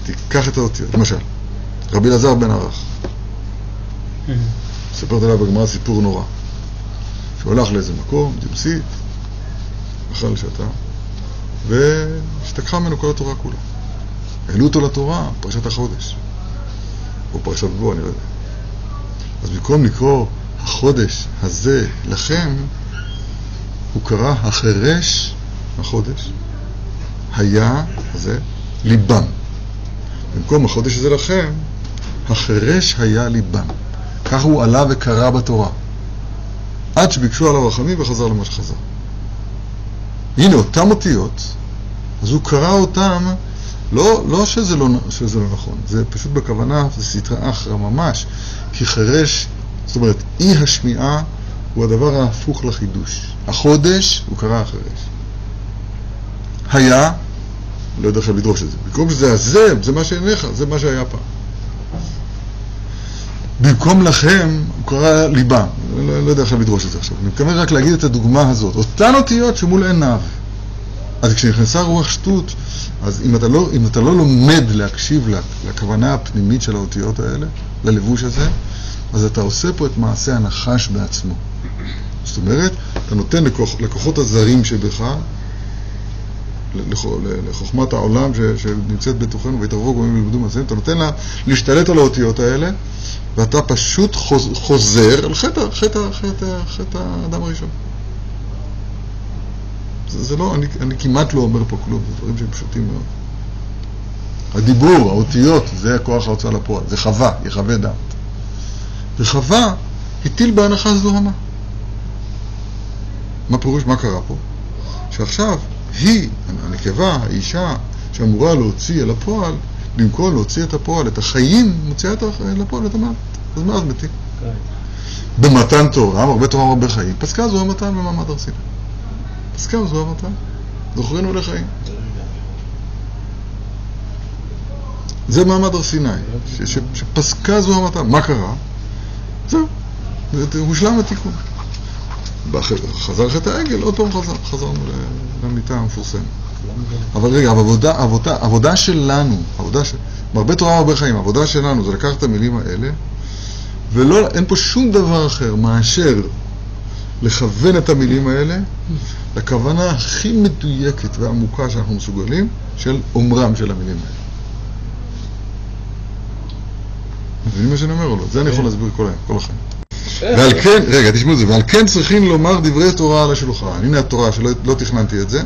S1: תיקח את האותיות. למשל, רבי אלעזר בן ערך, מספרת עליו בגמרא סיפור נורא. שהוא הלך לאיזה מקום, דימסית, אכל שתה, והשתכחה ממנו כל התורה כולה. העלו אותו לתורה, פרשת החודש. או פרשת בו, אני לא יודע. אז במקום לקרוא החודש הזה לכם, הוא קרא החרש החודש, היה הזה ליבם. במקום החודש הזה לכם, החרש היה ליבם. כך הוא עלה וקרא בתורה. עד שביקשו עליו רחמים וחזר למה שחזר. הנה אותם אותיות, אז הוא קרא אותם, לא, לא שזה, לא, שזה לא נכון, זה פשוט בכוונה, זה סטרא אחרא ממש, כי חרש, זאת אומרת, אי השמיעה הוא הדבר ההפוך לחידוש. החודש, הוא קרא החרש. היה, לא יודע עכשיו לדרוש את זה, במקום שזה הזה, זה מה שעיניך, זה מה שהיה פעם. במקום לכם, הוא קרא ליבה. לא, לא יודע עכשיו לדרוש את זה עכשיו. אני מתכוון רק להגיד את הדוגמה הזאת. אותן אותיות שמול עיניו. אז כשנכנסה רוח שטות, אז אם אתה לא, אם אתה לא לומד להקשיב לכוונה הפנימית של האותיות האלה, ללבוש הזה, אז אתה עושה פה את מעשה הנחש בעצמו. זאת אומרת, אתה נותן לכוח, לכוחות הזרים שבך, לכ, לחוכמת העולם ש, שנמצאת בתוכנו, והתערבו גורמים ולמדו מעשיהם, אתה נותן לה להשתלט על האותיות האלה, ואתה פשוט חוז, חוזר על חטא, חטא, חטא, חטא האדם הראשון. זה, לא, אני, אני כמעט לא אומר פה כלום, זה דברים שהם פשוטים מאוד. הדיבור, האותיות, זה כוח ההוצאה לפועל, זה חווה, היא חווה דעת. וחווה הטיל בהנחה זוהמה. מה פירוש, מה קרה פה? שעכשיו היא, הנקבה, האישה, שאמורה להוציא אל הפועל, במקום להוציא את הפועל, את החיים, מוציאה את הפועל את המוות. אז מה אז מתים? במתן תורה, הרבה תורה הרבה חיים, פסקה זו המתן במעמד הר סיני. פסקה זו המתן, זוכרנו לחיים. זה מעמד הר סיני, שפסקה זו המתן. מה קרה? זהו, הושלם התיקון. חזר חטא העגל, עוד פעם חזר, חזרנו למיטה המפורסמת. אבל רגע, עבודה, עבודה, עבודה שלנו, עבודה של... הרבה תורה הרבה חיים, עבודה שלנו זה לקחת את המילים האלה, ואין פה שום דבר אחר מאשר לכוון את המילים האלה לכוונה הכי מדויקת ועמוקה שאנחנו מסוגלים של אומרם של המילים האלה. מבינים מה שאני אומר או לא? זה אני יכול להסביר כל היום, כל החיים. ועל כן, רגע, תשמעו את זה, ועל כן צריכים לומר דברי תורה על השולחן. הנה התורה שלא לא תכננתי את זה.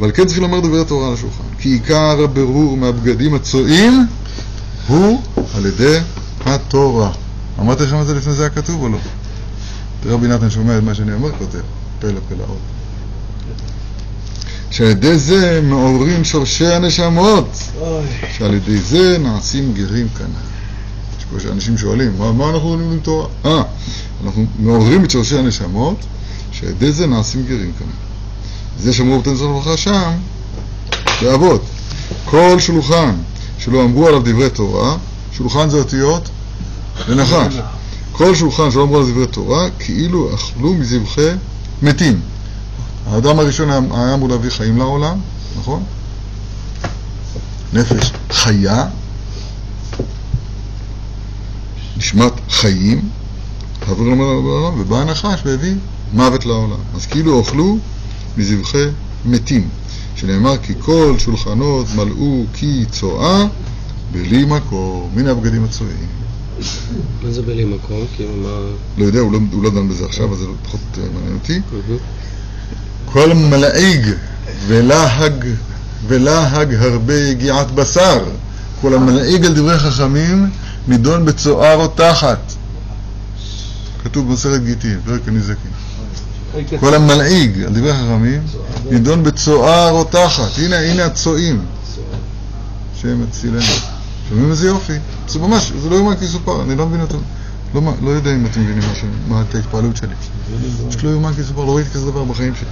S1: ועל כן צריכים לומר דברי תורה על השולחן. כי עיקר הבירור מהבגדים הצועים הוא על ידי התורה. אמרתי לכם את זה לפני זה היה כתוב או לא? תראה רבי נתן שומע את מה שאני אומר, כותב, פלא פלאות. שעל ידי זה מעוררים שורשי הנשמות, שעל ידי זה נעשים גרים כנ"ל. יש פה שאנשים שואלים, מה, מה אנחנו לומדים תורה? אה, אנחנו מעוררים את שורשי הנשמות, שעל ידי זה נעשים גרים כנ"ל. זה שאמרו בתן זכר וברכה שם, באבות. כל שולחן שלא אמרו עליו דברי תורה, שולחן זה אותיות לנחש. כל שולחן שלא אמרו עליו דברי תורה, כאילו אכלו מזבחי מתים. האדם הראשון היה אמור להביא חיים לעולם, נכון? נפש חיה, נשמת חיים, העביר לעולם, ובא הנחש והביא מוות לעולם. אז כאילו אכלו מזבחי מתים, שנאמר כי כל שולחנות מלאו כי צואה בלי מקום. הנה הבגדים הצועים.
S2: מה זה בלי מקום? כאילו מה...
S1: לא יודע, הוא לא, הוא לא דן בזה עכשיו, אז זה פחות אה, מעניין אותי.
S2: מהמם.
S1: כל מלעיג ולהג ולהג הרבה יגיעת בשר. כל המלעיג על דברי חכמים נידון בצואה רותחת. כתוב במסכת גיטין, פרק הנזקין. כל המלעיג על דברי חכמים נידון בצואה רותחת. הנה, הנה הצועים שהם הצילנו. שומעים איזה יופי? זה ממש, זה לא יאומן כי יסופר, אני לא מבין אותו. לא, לא יודע אם אתם מבינים מה, ההתפעלות שלי. פשוט לא יאומן כי יסופר, לא ראיתי כזה דבר בחיים שלי.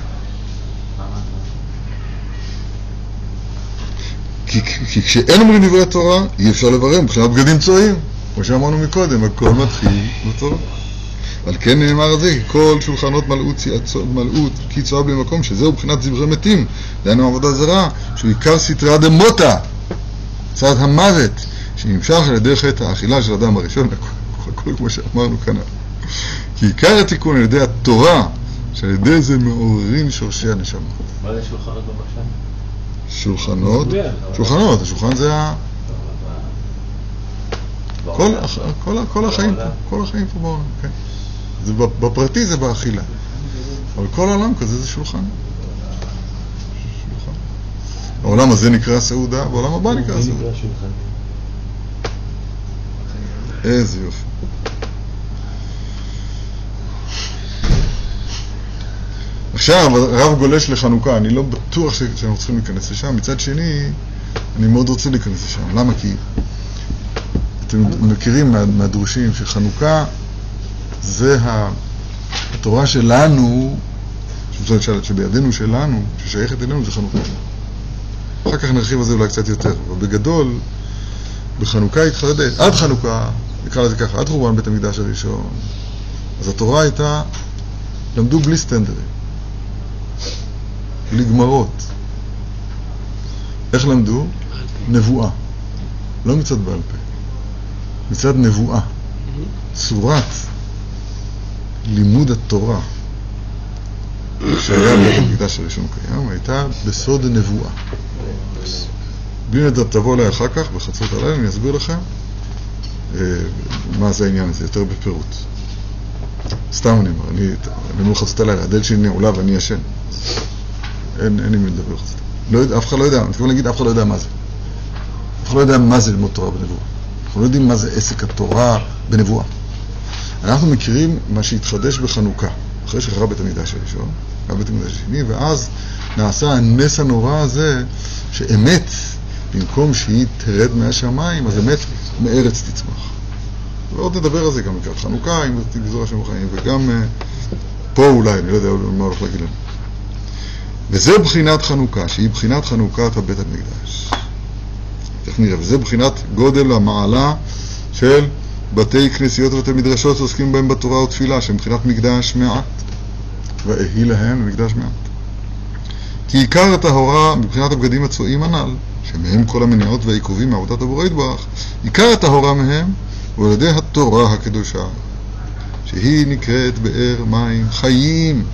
S1: כי, כי כשאין אומרים דברי תורה, אי אפשר לברר מבחינת בגדים צועים. כמו שאמרנו מקודם, הכל מתחיל בתורה. על כן נאמר זה, כל שולחנות מלאו, צי- צו- מלאו כי צואה בלי מקום, שזהו מבחינת זברי מתים, דהיינו עבודה זרה, שהוא עיקר סתרא דמותא, צד המוות, שנמשך על ידי חטא האכילה של האדם הראשון, הכל, הכל כמו שאמרנו כאן. כי עיקר התיקון על ידי התורה, שעל ידי זה מעוררים שורשי הנשמה.
S4: מה זה שולחנות במשל?
S1: שולחנות, שולחנות, השולחן זה ה... כל, החיים פה, כל החיים פה בעולם, כן. זה בפרטי זה באכילה. אבל כל העולם כזה זה שולחן. שולחן. העולם הזה נקרא סעודה, והעולם הבא נקרא סעודה. איזה יופי. עכשיו הרב גולש לחנוכה, אני לא בטוח ש- שאנחנו צריכים להיכנס לשם, מצד שני, אני מאוד רוצה להיכנס לשם. למה? כי אתם מכירים מה, מהדרושים שחנוכה זה ה- התורה שלנו, שבידינו שלנו, ששייכת אלינו, זה חנוכה. אחר כך נרחיב על זה אולי קצת יותר, אבל בגדול, בחנוכה התחדש, עד חנוכה, נקרא לזה ככה, עד חורבן בית המקדש הראשון, אז התורה הייתה, למדו בלי סטנדרים, בלי גמרות. איך למדו? נבואה. לא מצד בעל פה, מצד נבואה. צורת לימוד התורה שהיה בית המקדש הראשון קיים, הייתה בסוד נבואה. בלי נדר תבוא אליי אחר כך, בחצות הלילה, אני אסביר לכם אה, מה זה העניין הזה, יותר בפירוט. סתם אני אומר, אני אומר חצות הלילה, הדלת שלי נעולה ואני ישן. אין, אין עם מי לדבר חצות. לא אף אחד לא יודע, אני מתכוון להגיד, אף אחד לא יודע מה זה. אף אחד לא יודע מה זה ללמוד תורה בנבואה. אנחנו לא יודעים מה זה עסק התורה בנבואה. אנחנו מכירים מה שהתחדש בחנוכה, אחרי שחרב בית המקדש הראשון, חרב בית המקדש השני, ואז נעשה הנס הנורא הזה, שאמת, במקום שהיא תרד מהשמיים, אז אמת מארץ תצמח. ועוד נדבר על זה גם לקראת חנוכה, אם תגזור השם בחיים, וגם אה, פה אולי, אני לא יודע מה הולך להגיד לנו. וזה בחינת חנוכה, שהיא בחינת חנוכת הבית המקדש. תכף נראה, וזה בחינת גודל המעלה של בתי כנסיות ובתי מדרשות שעוסקים בהם בתורה ותפילה, שהם מבחינת מקדש מעט. ואהי להם במקדש מעט. כי עיקר הטהורה מבחינת הבגדים הצועים הנ"ל, שמהם כל המניעות והעיכובים מעבודת הבורא יתברך, עיקר הטהורה מהם הוא על ידי התורה הקדושה, שהיא נקראת באר מים חיים,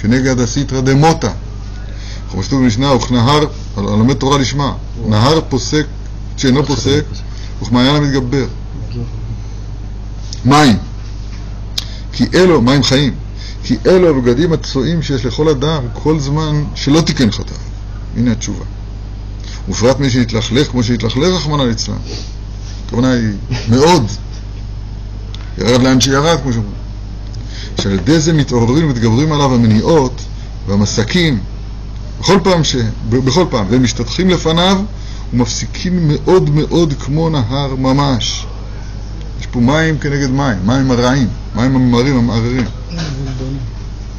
S1: כנגד הסיטרא דמותא. כמו שכתוב במשנה, וכנהר, הלומד תורה לשמה, נהר פוסק שאינו פוסק, וכמעיין המתגבר. מים. כי אלו, מים חיים. כי אלו הבגדים הצועים שיש לכל אדם כל זמן שלא תיקן חטאיו. הנה התשובה. ובפרט מי שהתלכלך כמו שהתלכלך, רחמנא ליצלן. הכוונה היא מאוד. ירד לאן שירד, כמו שאומרים. שעל ידי זה מתעוררים ומתגברים עליו המניעות והמסקים בכל פעם, ש... בכל פעם, והם משתטחים לפניו ומפסיקים מאוד מאוד כמו נהר ממש. יש פה מים כנגד מים, מים הרעים, מים הממרים, המערערים.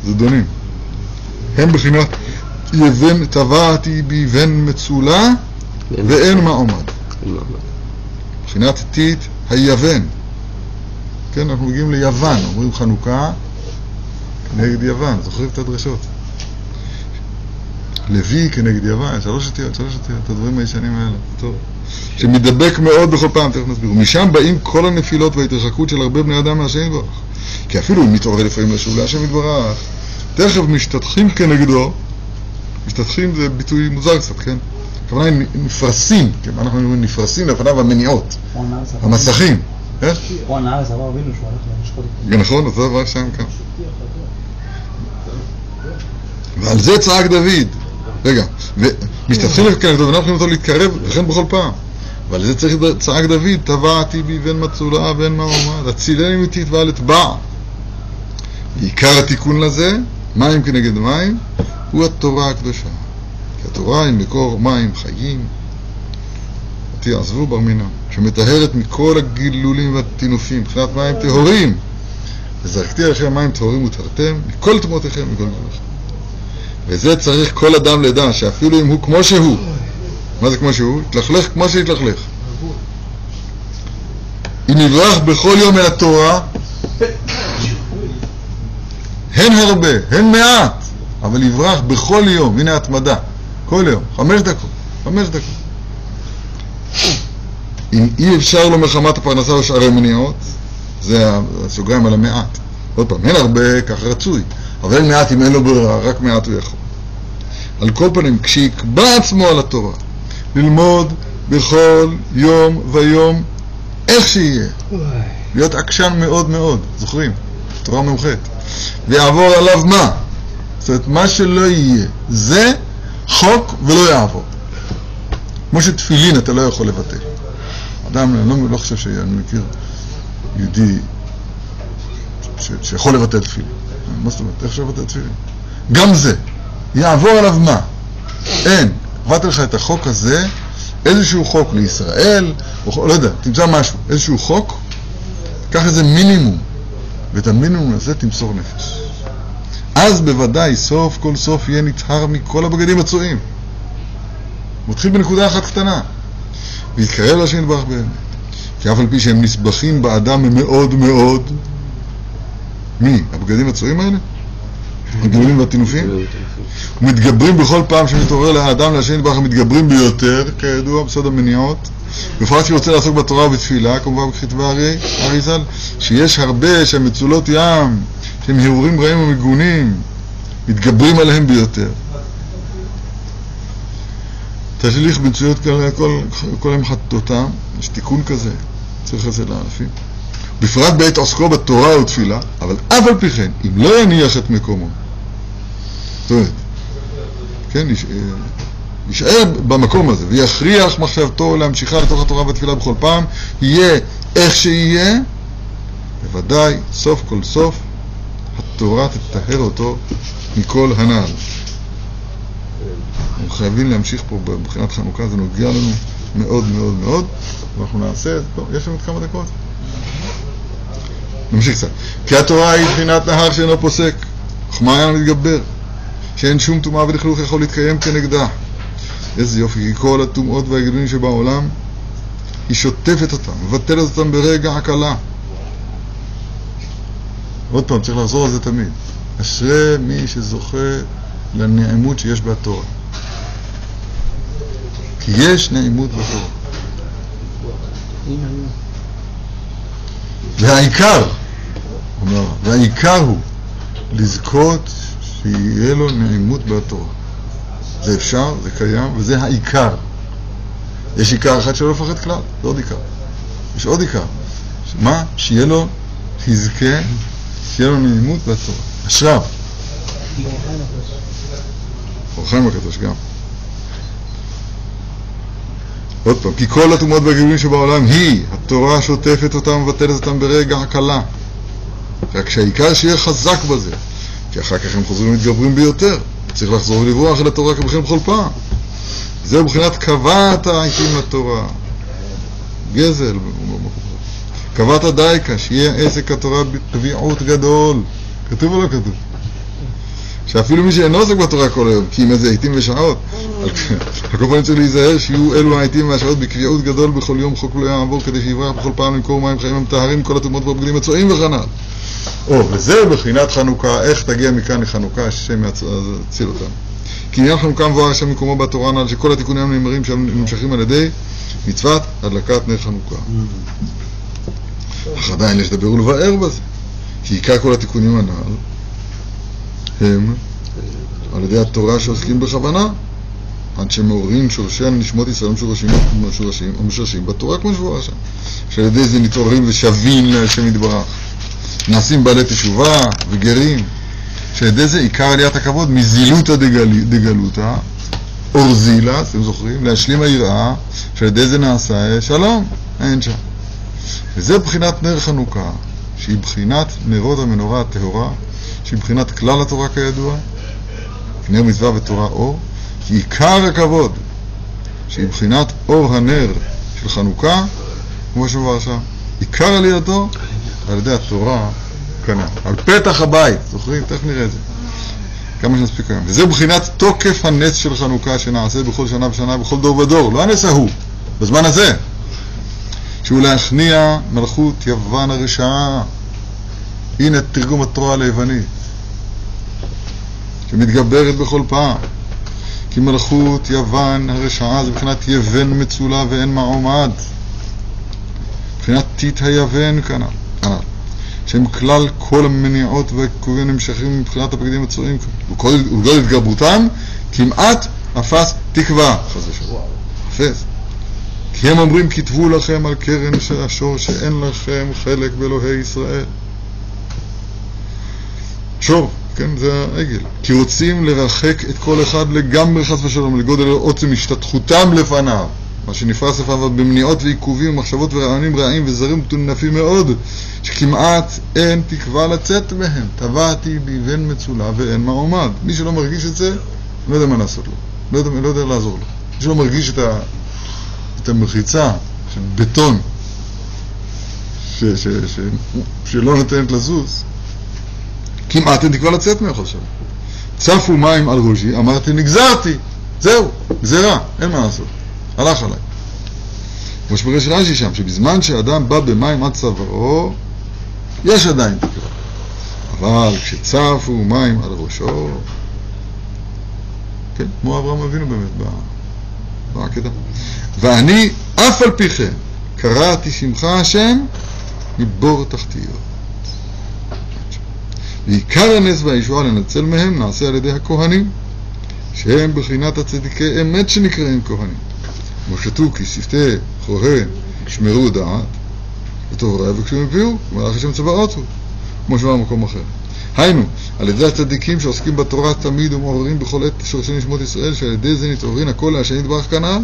S1: זדונים. הם בחינת יבן טבעתי ביבן מצולה ואין מעמד.
S2: אין מעמד.
S1: מבחינת טיט היוון. כן, אנחנו מגיעים ליוון, אומרים חנוכה כנגד יוון, זוכרים את הדרשות? לוי כנגד יוון, שלוש אותיות, שלוש אותיות, הדברים הישנים האלה, טוב. שמדבק מאוד בכל פעם, תכף נסביר. משם באים כל הנפילות וההתרחקות של הרבה בני אדם מהשם יתברך. כי אפילו אם מתעורר לפעמים לשוב להשם יתברך, תכף משתטחים כנגדו, משתטחים זה ביטוי מוזר קצת, כן? הכוונה היא נפרסים, כן? אנחנו אומרים נפרסים לפניו המניעות, המסכים. איך?
S4: רון ארז אמר אבינו שהוא איתו.
S1: כן, נכון, אותו דבר שם כאן. ועל זה צעק דוד. רגע, ומשתתפים כנגדו ואנחנו יכולים אותו להתקרב, וכן בכל פעם. ועל זה צריך צעק דוד, טבעתי בי ואין מצולה ואין מעמד, הצילני מתתבע לטבע. עיקר התיקון לזה, מים כנגד מים, הוא התורה הקדושה. כי התורה היא מקור מים חיים, תעזבו בר מינן, שמטהרת מכל הגילולים והטינופים, מבחינת מים טהורים. וזרקתי עליכם מים טהורים ותרתם מכל תמותיכם ומכל גבולכם. וזה צריך כל אדם לדע, שאפילו אם הוא כמו שהוא, מה זה כמו שהוא? התלכלך כמו שהתלכלך. אם יברח בכל יום אל התורה, הן הרבה, הן מעט, אבל יברח בכל יום, הנה התמדה, כל יום, חמש דקות, חמש דקות. אם אי אפשר לו מחמת הפרנסה או שארי מניעות, זה הסוגריים על המעט. עוד פעם, אין הרבה, ככה רצוי, אבל אין מעט אם אין לו ברירה, רק מעט הוא יכול. על כל פנים, כשיקבע עצמו על התורה, ללמוד בכל יום ויום, איך שיהיה, להיות עקשן מאוד מאוד, זוכרים? תורה מאוחדת. ויעבור עליו מה? זאת אומרת, מה שלא יהיה, זה חוק ולא יעבור. כמו שתפילין אתה לא יכול לבטל. אדם, אני לא, לא חושב שאני מכיר יהודי ש, שיכול לבטל תפילין. מה זאת אומרת? איך אפשר לבטל תפילין? גם זה, יעבור עליו מה? אין. קבעתי לך את החוק הזה, איזשהו חוק לישראל, או לא יודע, תמצא משהו, איזשהו חוק, קח איזה מינימום, ואת המינימום הזה תמסור נפש. אז בוודאי סוף כל סוף יהיה נטהר מכל הבגדים הצועים. מתחיל בנקודה אחת קטנה, ויתקרב להשם יתברך באמת. כי אף על פי שהם נסבכים באדם מאוד מאוד, מי? הבגדים הצועים האלה? הגדולים והטינופים? ומתגברים בכל פעם שמתעורר לאדם להשם יתברך, הם מתגברים ביותר, כידוע, בסוד המניעות. בפרט שרוצה לעסוק בתורה ובתפילה, כמובן בכתבי הארי, הארי ז"ל, שיש הרבה שהם מצולות ים, שהם הרהורים רעים ומגונים, מתגברים עליהם ביותר. תשליך במצויות כאלה כל, כל הם חטאותם, יש תיקון כזה, צריך את זה לאלפים. בפרט בעת עוסקו בתורה ותפילה, אבל אף על פי כן, אם לא יניח את מקומו, זאת אומרת, כן, אה, יישאר במקום הזה ויכריח מחשבתו להמשיכה לתוך התורה והתפילה בכל פעם, יהיה איך שיהיה, בוודאי, סוף כל סוף, התורה תטהר אותו מכל הנ"ל. אנחנו חייבים להמשיך פה מבחינת חנוכה, זה נוגע לנו מאוד מאוד מאוד, ואנחנו נעשה זה, יש לנו עוד כמה דקות. נמשיך קצת. כי התורה היא בחינת נהר שאינו פוסק, חוכמה היה מתגבר, שאין שום טומאה ולכלוך יכול להתקיים כנגדה. איזה יופי, כי כל הטומאות והגדולים שבעולם, היא שוטפת אותם, מבטלת אותם ברגע הקלה. עוד פעם, צריך לחזור על זה תמיד. אשרי מי שזוכה לנעימות שיש בתורה. כי יש נעימות בתורה. והעיקר, אומר, והעיקר הוא לזכות שיהיה לו נעימות בתורה. זה אפשר, זה קיים, וזה העיקר. יש עיקר אחד שלא לפחד כלל, זה עוד עיקר. יש עוד עיקר. מה? שיהיה לו, יזכה, שיהיה לו נעימות בתורה. אשריו. אור חיים הקדוש גם. עוד פעם, כי כל הטומאות והגלגולים שבעולם היא, התורה שוטפת אותם ומבטלת אותם ברגע הקלה. רק שהעיקר שיהיה חזק בזה, כי אחר כך הם חוזרים ומתגברים ביותר. צריך לחזור ולברוח אל התורה כבכם בכל פעם. זהו מבחינת קבעת העיתים לתורה. גזל. קבעת דייקה, שיהיה עסק התורה בתביעות גדול. כתוב או לא כתוב? שאפילו מי שאינו עוסק בתורה כל היום, כי עם איזה עיתים ושעות, על על כל פנים צריך להיזהר שיהיו אלו העיתים והשעות בקביעות גדול בכל יום חוק לא יעבור כדי שיברח בכל פעם למכור מים חיים המטהרים כל הטומאות והבגדים הצועים הלאה. או, וזה בחינת חנוכה, איך תגיע מכאן לחנוכה, השם יציל אותנו. כי עניין חנוכה מבואר השם מקומו בתורה הנ"ל שכל התיקונים הנאמרים שם נמשכים על ידי מצוות הדלקת נר חנוכה. אך עדיין יש לדבר ולבאר בזה. כי עיקר כל התיקונים הנ"ל הם על ידי התורה שעוסקים בכוונה, עד שמעוררים שורשי נשמות ישראל משורשים, משורשים, משורשים בתורה כמו שבועה שם. שעל ידי זה נתעוררים ושבים להשם יתברך. נעשים בעלי תשובה וגרים. שעל ידי זה עיקר עליית הכבוד מזילותא דגל- דגלותא, אורזילה, אתם זוכרים? להשלים היראה, שעל ידי זה נעשה שלום, אין שם. וזה בחינת נר חנוכה, שהיא בחינת נרות המנורה הטהורה, שהיא בחינת כלל התורה כידוע, נר מצווה ותורה אור, כי עיקר הכבוד, שהיא בחינת אור הנר של חנוכה, כמו שמובא שם, עיקר עלייתו על ידי התורה כנ"ל. על פתח הבית, זוכרים? תכף נראה את זה. כמה שנספיק היום. וזה בחינת תוקף הנס של חנוכה שנעשה בכל שנה ושנה, בכל דור ודור, לא הנס ההוא, בזמן הזה. שהוא להכניע מלכות יוון הרשעה. הנה תרגום התורה ליוונית, שמתגברת בכל פעם. כי מלכות יוון הרשעה זה מבחינת יבן מצולה ואין מעומד. מבחינת טיט היוון כנ"ל. כנ"ל. שהם כלל כל המניעות והעיכובים הנמשכים מבחינת הבגדים הצועים כאן. ולגודל התגברותם כמעט אפס תקווה, חס ושלום. אפס. כי הם אומרים כתבו לכם על קרן של השור שאין לכם חלק באלוהי ישראל. שור, כן, זה העגל. כי רוצים לרחק את כל אחד לגמרי חס ושלום, לגודל עוצם השתתחותם לפניו. מה שנפרס לפניו במניעות ועיכובים ומחשבות ורעיונים רעים וזרים מטונפים מאוד, שכמעט אין תקווה לצאת מהם. טבעתי באבן מצולה ואין מעומד. מי שלא מרגיש את זה, לא יודע מה לעשות לו. לא יודע, לא יודע לעזור לו. מי שלא מרגיש את, ה, את המחיצה של בטון ש, ש, ש, שלא נותנת לזוז, כמעט אין תקווה לצאת ממך עכשיו. צפו מים על ראשי, אמרתי נגזרתי, זהו, גזירה, אין מה לעשות. הלך עליי. כמו שפרש רש"י שם, שבזמן שאדם בא במים עד צווארו, יש עדיין תקווה. אבל כשצפו מים על ראשו, כן, כמו אברהם אבינו באמת, בעקדה. ואני, אף על פי כן, קראתי שמך השם מבור תחתיות. ועיקר הנס והישועה לנצל מהם נעשה על ידי הכהנים, שהם בחינת הצדיקי אמת שנקראים כהנים. כמו שתו כי שפתי כהן ישמרו דעת, וטוב ראה וכשהם הביאו, מלאך השם הוא, כמו שאמר במקום אחר. היינו, על ידי הצדיקים שעוסקים בתורה תמיד ומעוררים בכל עת שורשי נשמות ישראל, שעל ידי זה נתעוררים הכל להשם יתברך כנ"ל,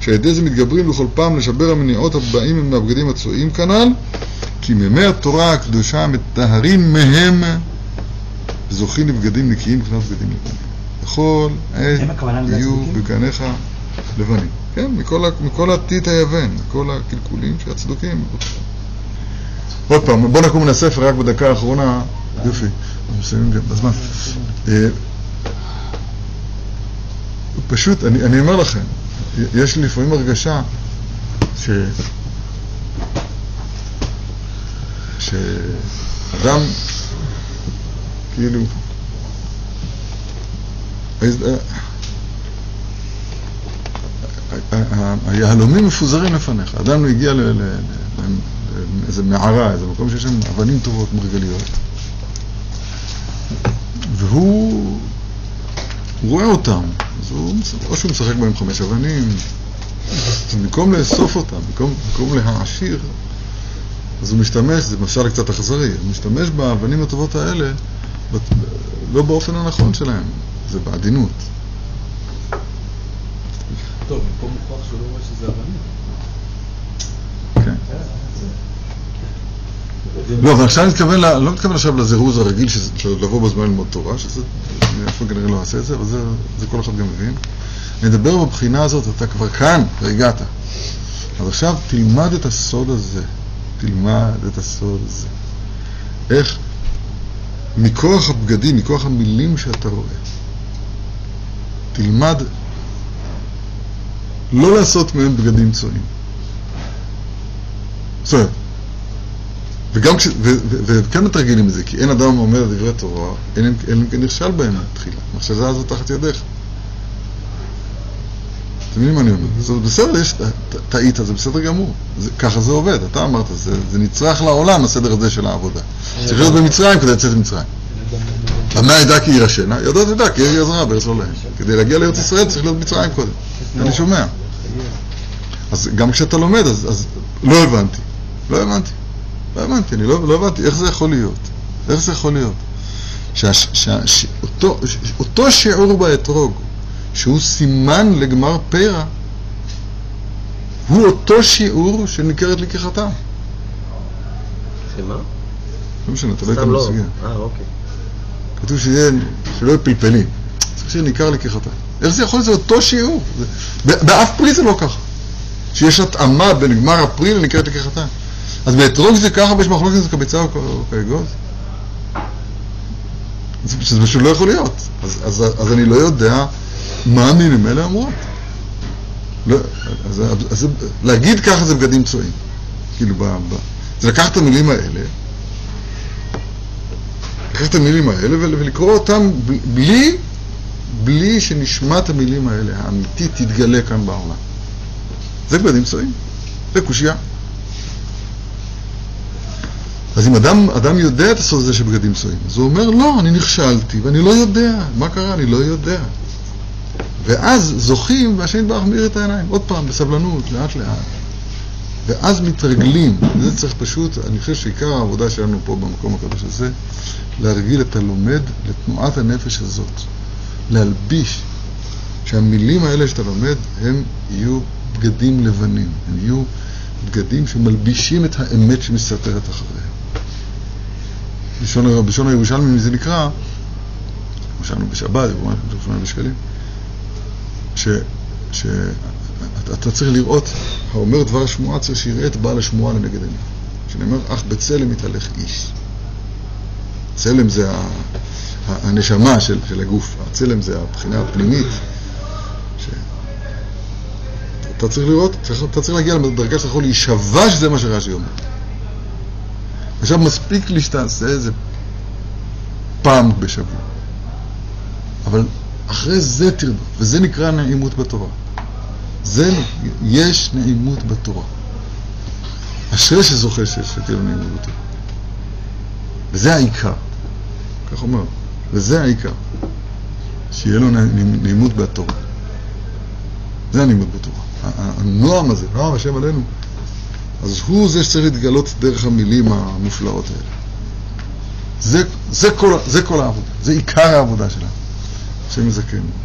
S1: שעל ידי זה מתגברים בכל פעם לשבר המניעות הבאים מהבגדים הצועים כנ"ל, כי מימי התורה הקדושה מטהרים מהם וזוכים לבגדים נקיים מבחינת בגדים לבנים. בכל עת יהיו? בגניך לבנים. כן, מכל, מכל הטיט היוון, מכל הקלקולים שהצדוקים. עוד פעם, בוא נקום מן הספר רק בדקה האחרונה. יופי, אנחנו מסיימים גם בזמן. אה, פשוט, אני, אני אומר לכם, יש לי לפעמים הרגשה ש... שאדם, כאילו, אה, ה- ה- היהלומים מפוזרים לפניך. אדם הגיע ל- ל- ל- לאיזה מערה, איזה מקום שיש שם אבנים טובות, מרגליות, והוא הוא רואה אותם, אז הוא, או שהוא משחק בהם חמש אבנים, אז במקום לאסוף אותם, במקום, במקום להעשיר, אז הוא משתמש, זה משל קצת אכזרי, הוא משתמש באבנים הטובות האלה, לא באופן הנכון שלהם, זה בעדינות.
S3: טוב, פה מוכרח שהוא לא רואה שזה אבנים.
S1: כן. לא, אבל עכשיו אני מתכוון, לא מתכוון עכשיו לזירוז הרגיל של לבוא בזמן ללמוד תורה, שזה, אני אף פעם כנראה לא אעשה את זה, אבל זה, זה כל אחד גם מבין. אני מדבר בבחינה הזאת, אתה כבר כאן, והגעת. אז עכשיו תלמד את הסוד הזה, תלמד את הסוד הזה. איך מכוח הבגדים, מכוח המילים שאתה רואה, תלמד לא לעשות מהם בגדים צועים. אומרת, וגם כש... וכן מתרגלים את זה, כי אין אדם אומר דברי תורה, אלא אם כן נכשל בהם תחילה. המחשבה הזאת תחת ידיך. אתם מבינים מה אני אומר? אומרת, בסדר, יש, טעית, זה בסדר גמור. זה, ככה זה עובד, אתה אמרת, זה, זה נצרך לעולם, הסדר הזה של העבודה. צריך להיות במצרים כדי לצאת ממצרים. במה ידע כי יירשנה? ידע תדע כי יהיה עזרה בארץ לא להם. כדי להגיע לארץ ישראל צריך להיות במצרים קודם. אני שומע. אז גם כשאתה לומד, אז, אז לא הבנתי. לא הבנתי. לא הבנתי, אני לא, לא הבנתי איך זה יכול להיות. איך זה יכול להיות? שה, שה, ש, אותו, ש, אותו שיעור באתרוג, שהוא סימן לגמר פרע, הוא אותו שיעור שניכרת לקיחתם.
S2: שמה?
S1: לא משנה, אתה לא היית. בסוגיה.
S2: אה, אוקיי.
S1: כתוב שיהיה, שלא יהיו פלפלים. צריך שיהיה ניכר לקיחתם. איך זה יכול להיות? זה אותו שיעור. באף פרי זה לא ככה. שיש התאמה בין גמר הפרי לניכרת לקיחתם. אז באתרוג זה ככה, ויש מחלוקת זה כביצה או כאגוז? זה שזה פשוט לא יכול להיות. אז, אז, אז אני לא יודע מה המילים האלה אומרות. לא, אז, אז, להגיד ככה זה בגדים צועים. כאילו, ב, ב, זה לקחת את המילים האלה, לקחת את המילים האלה ול- ולקרוא אותם בלי, בלי שנשמת המילים האלה, האמיתית, תתגלה כאן בעולם. זה בגדים צועים, זה קושייה. אז אם אדם, אדם יודע את הסוד הזה של בגדים צועים, אז הוא אומר, לא, אני נכשלתי ואני לא יודע. מה קרה? אני לא יודע. ואז זוכים, והשם יתברך מאיר את העיניים. עוד פעם, בסבלנות, לאט לאט. ואז מתרגלים. זה צריך פשוט, אני חושב שעיקר העבודה שלנו פה במקום הקדוש הזה, להרגיל את הלומד לתנועת הנפש הזאת. להלביש, שהמילים האלה שאתה לומד, הם יהיו בגדים לבנים. הם יהיו בגדים שמלבישים את האמת שמסתתרת אחריהם. בלשון, בלשון הירושלמי זה נקרא, שאנו בשבת, בשקלים, ש, ש, צריך לראות, האומר דבר שמועה צריך שיראה את בעל השמועה לנגד עיניו. שנאמר, אך בצלם יתהלך איש. צלם זה ה, הנשמה של, של הגוף, הצלם זה הבחינה הפנימית. ש... אתה צריך לראות, אתה צריך להגיע לדרגה שאתה יכול להישבע שזה מה שרש"י אומר. עכשיו מספיק לי שתעשה איזה פעם בשבוע. אבל אחרי זה תרדוף, וזה נקרא נעימות בתורה. זה, יש נעימות בתורה. אשרי שזוכה שתהיה לו נעימות בתורה. וזה העיקר, כך אומר, וזה העיקר, שיהיה לו נעימ- נעימות בתורה. זה הנעימות בתורה. הנועם הזה, נועם השם עלינו, אז הוא זה שצריך להתגלות דרך המילים המופלאות האלה. זה, זה, כל, זה כל העבודה, זה עיקר העבודה שלנו. השם יזכנו.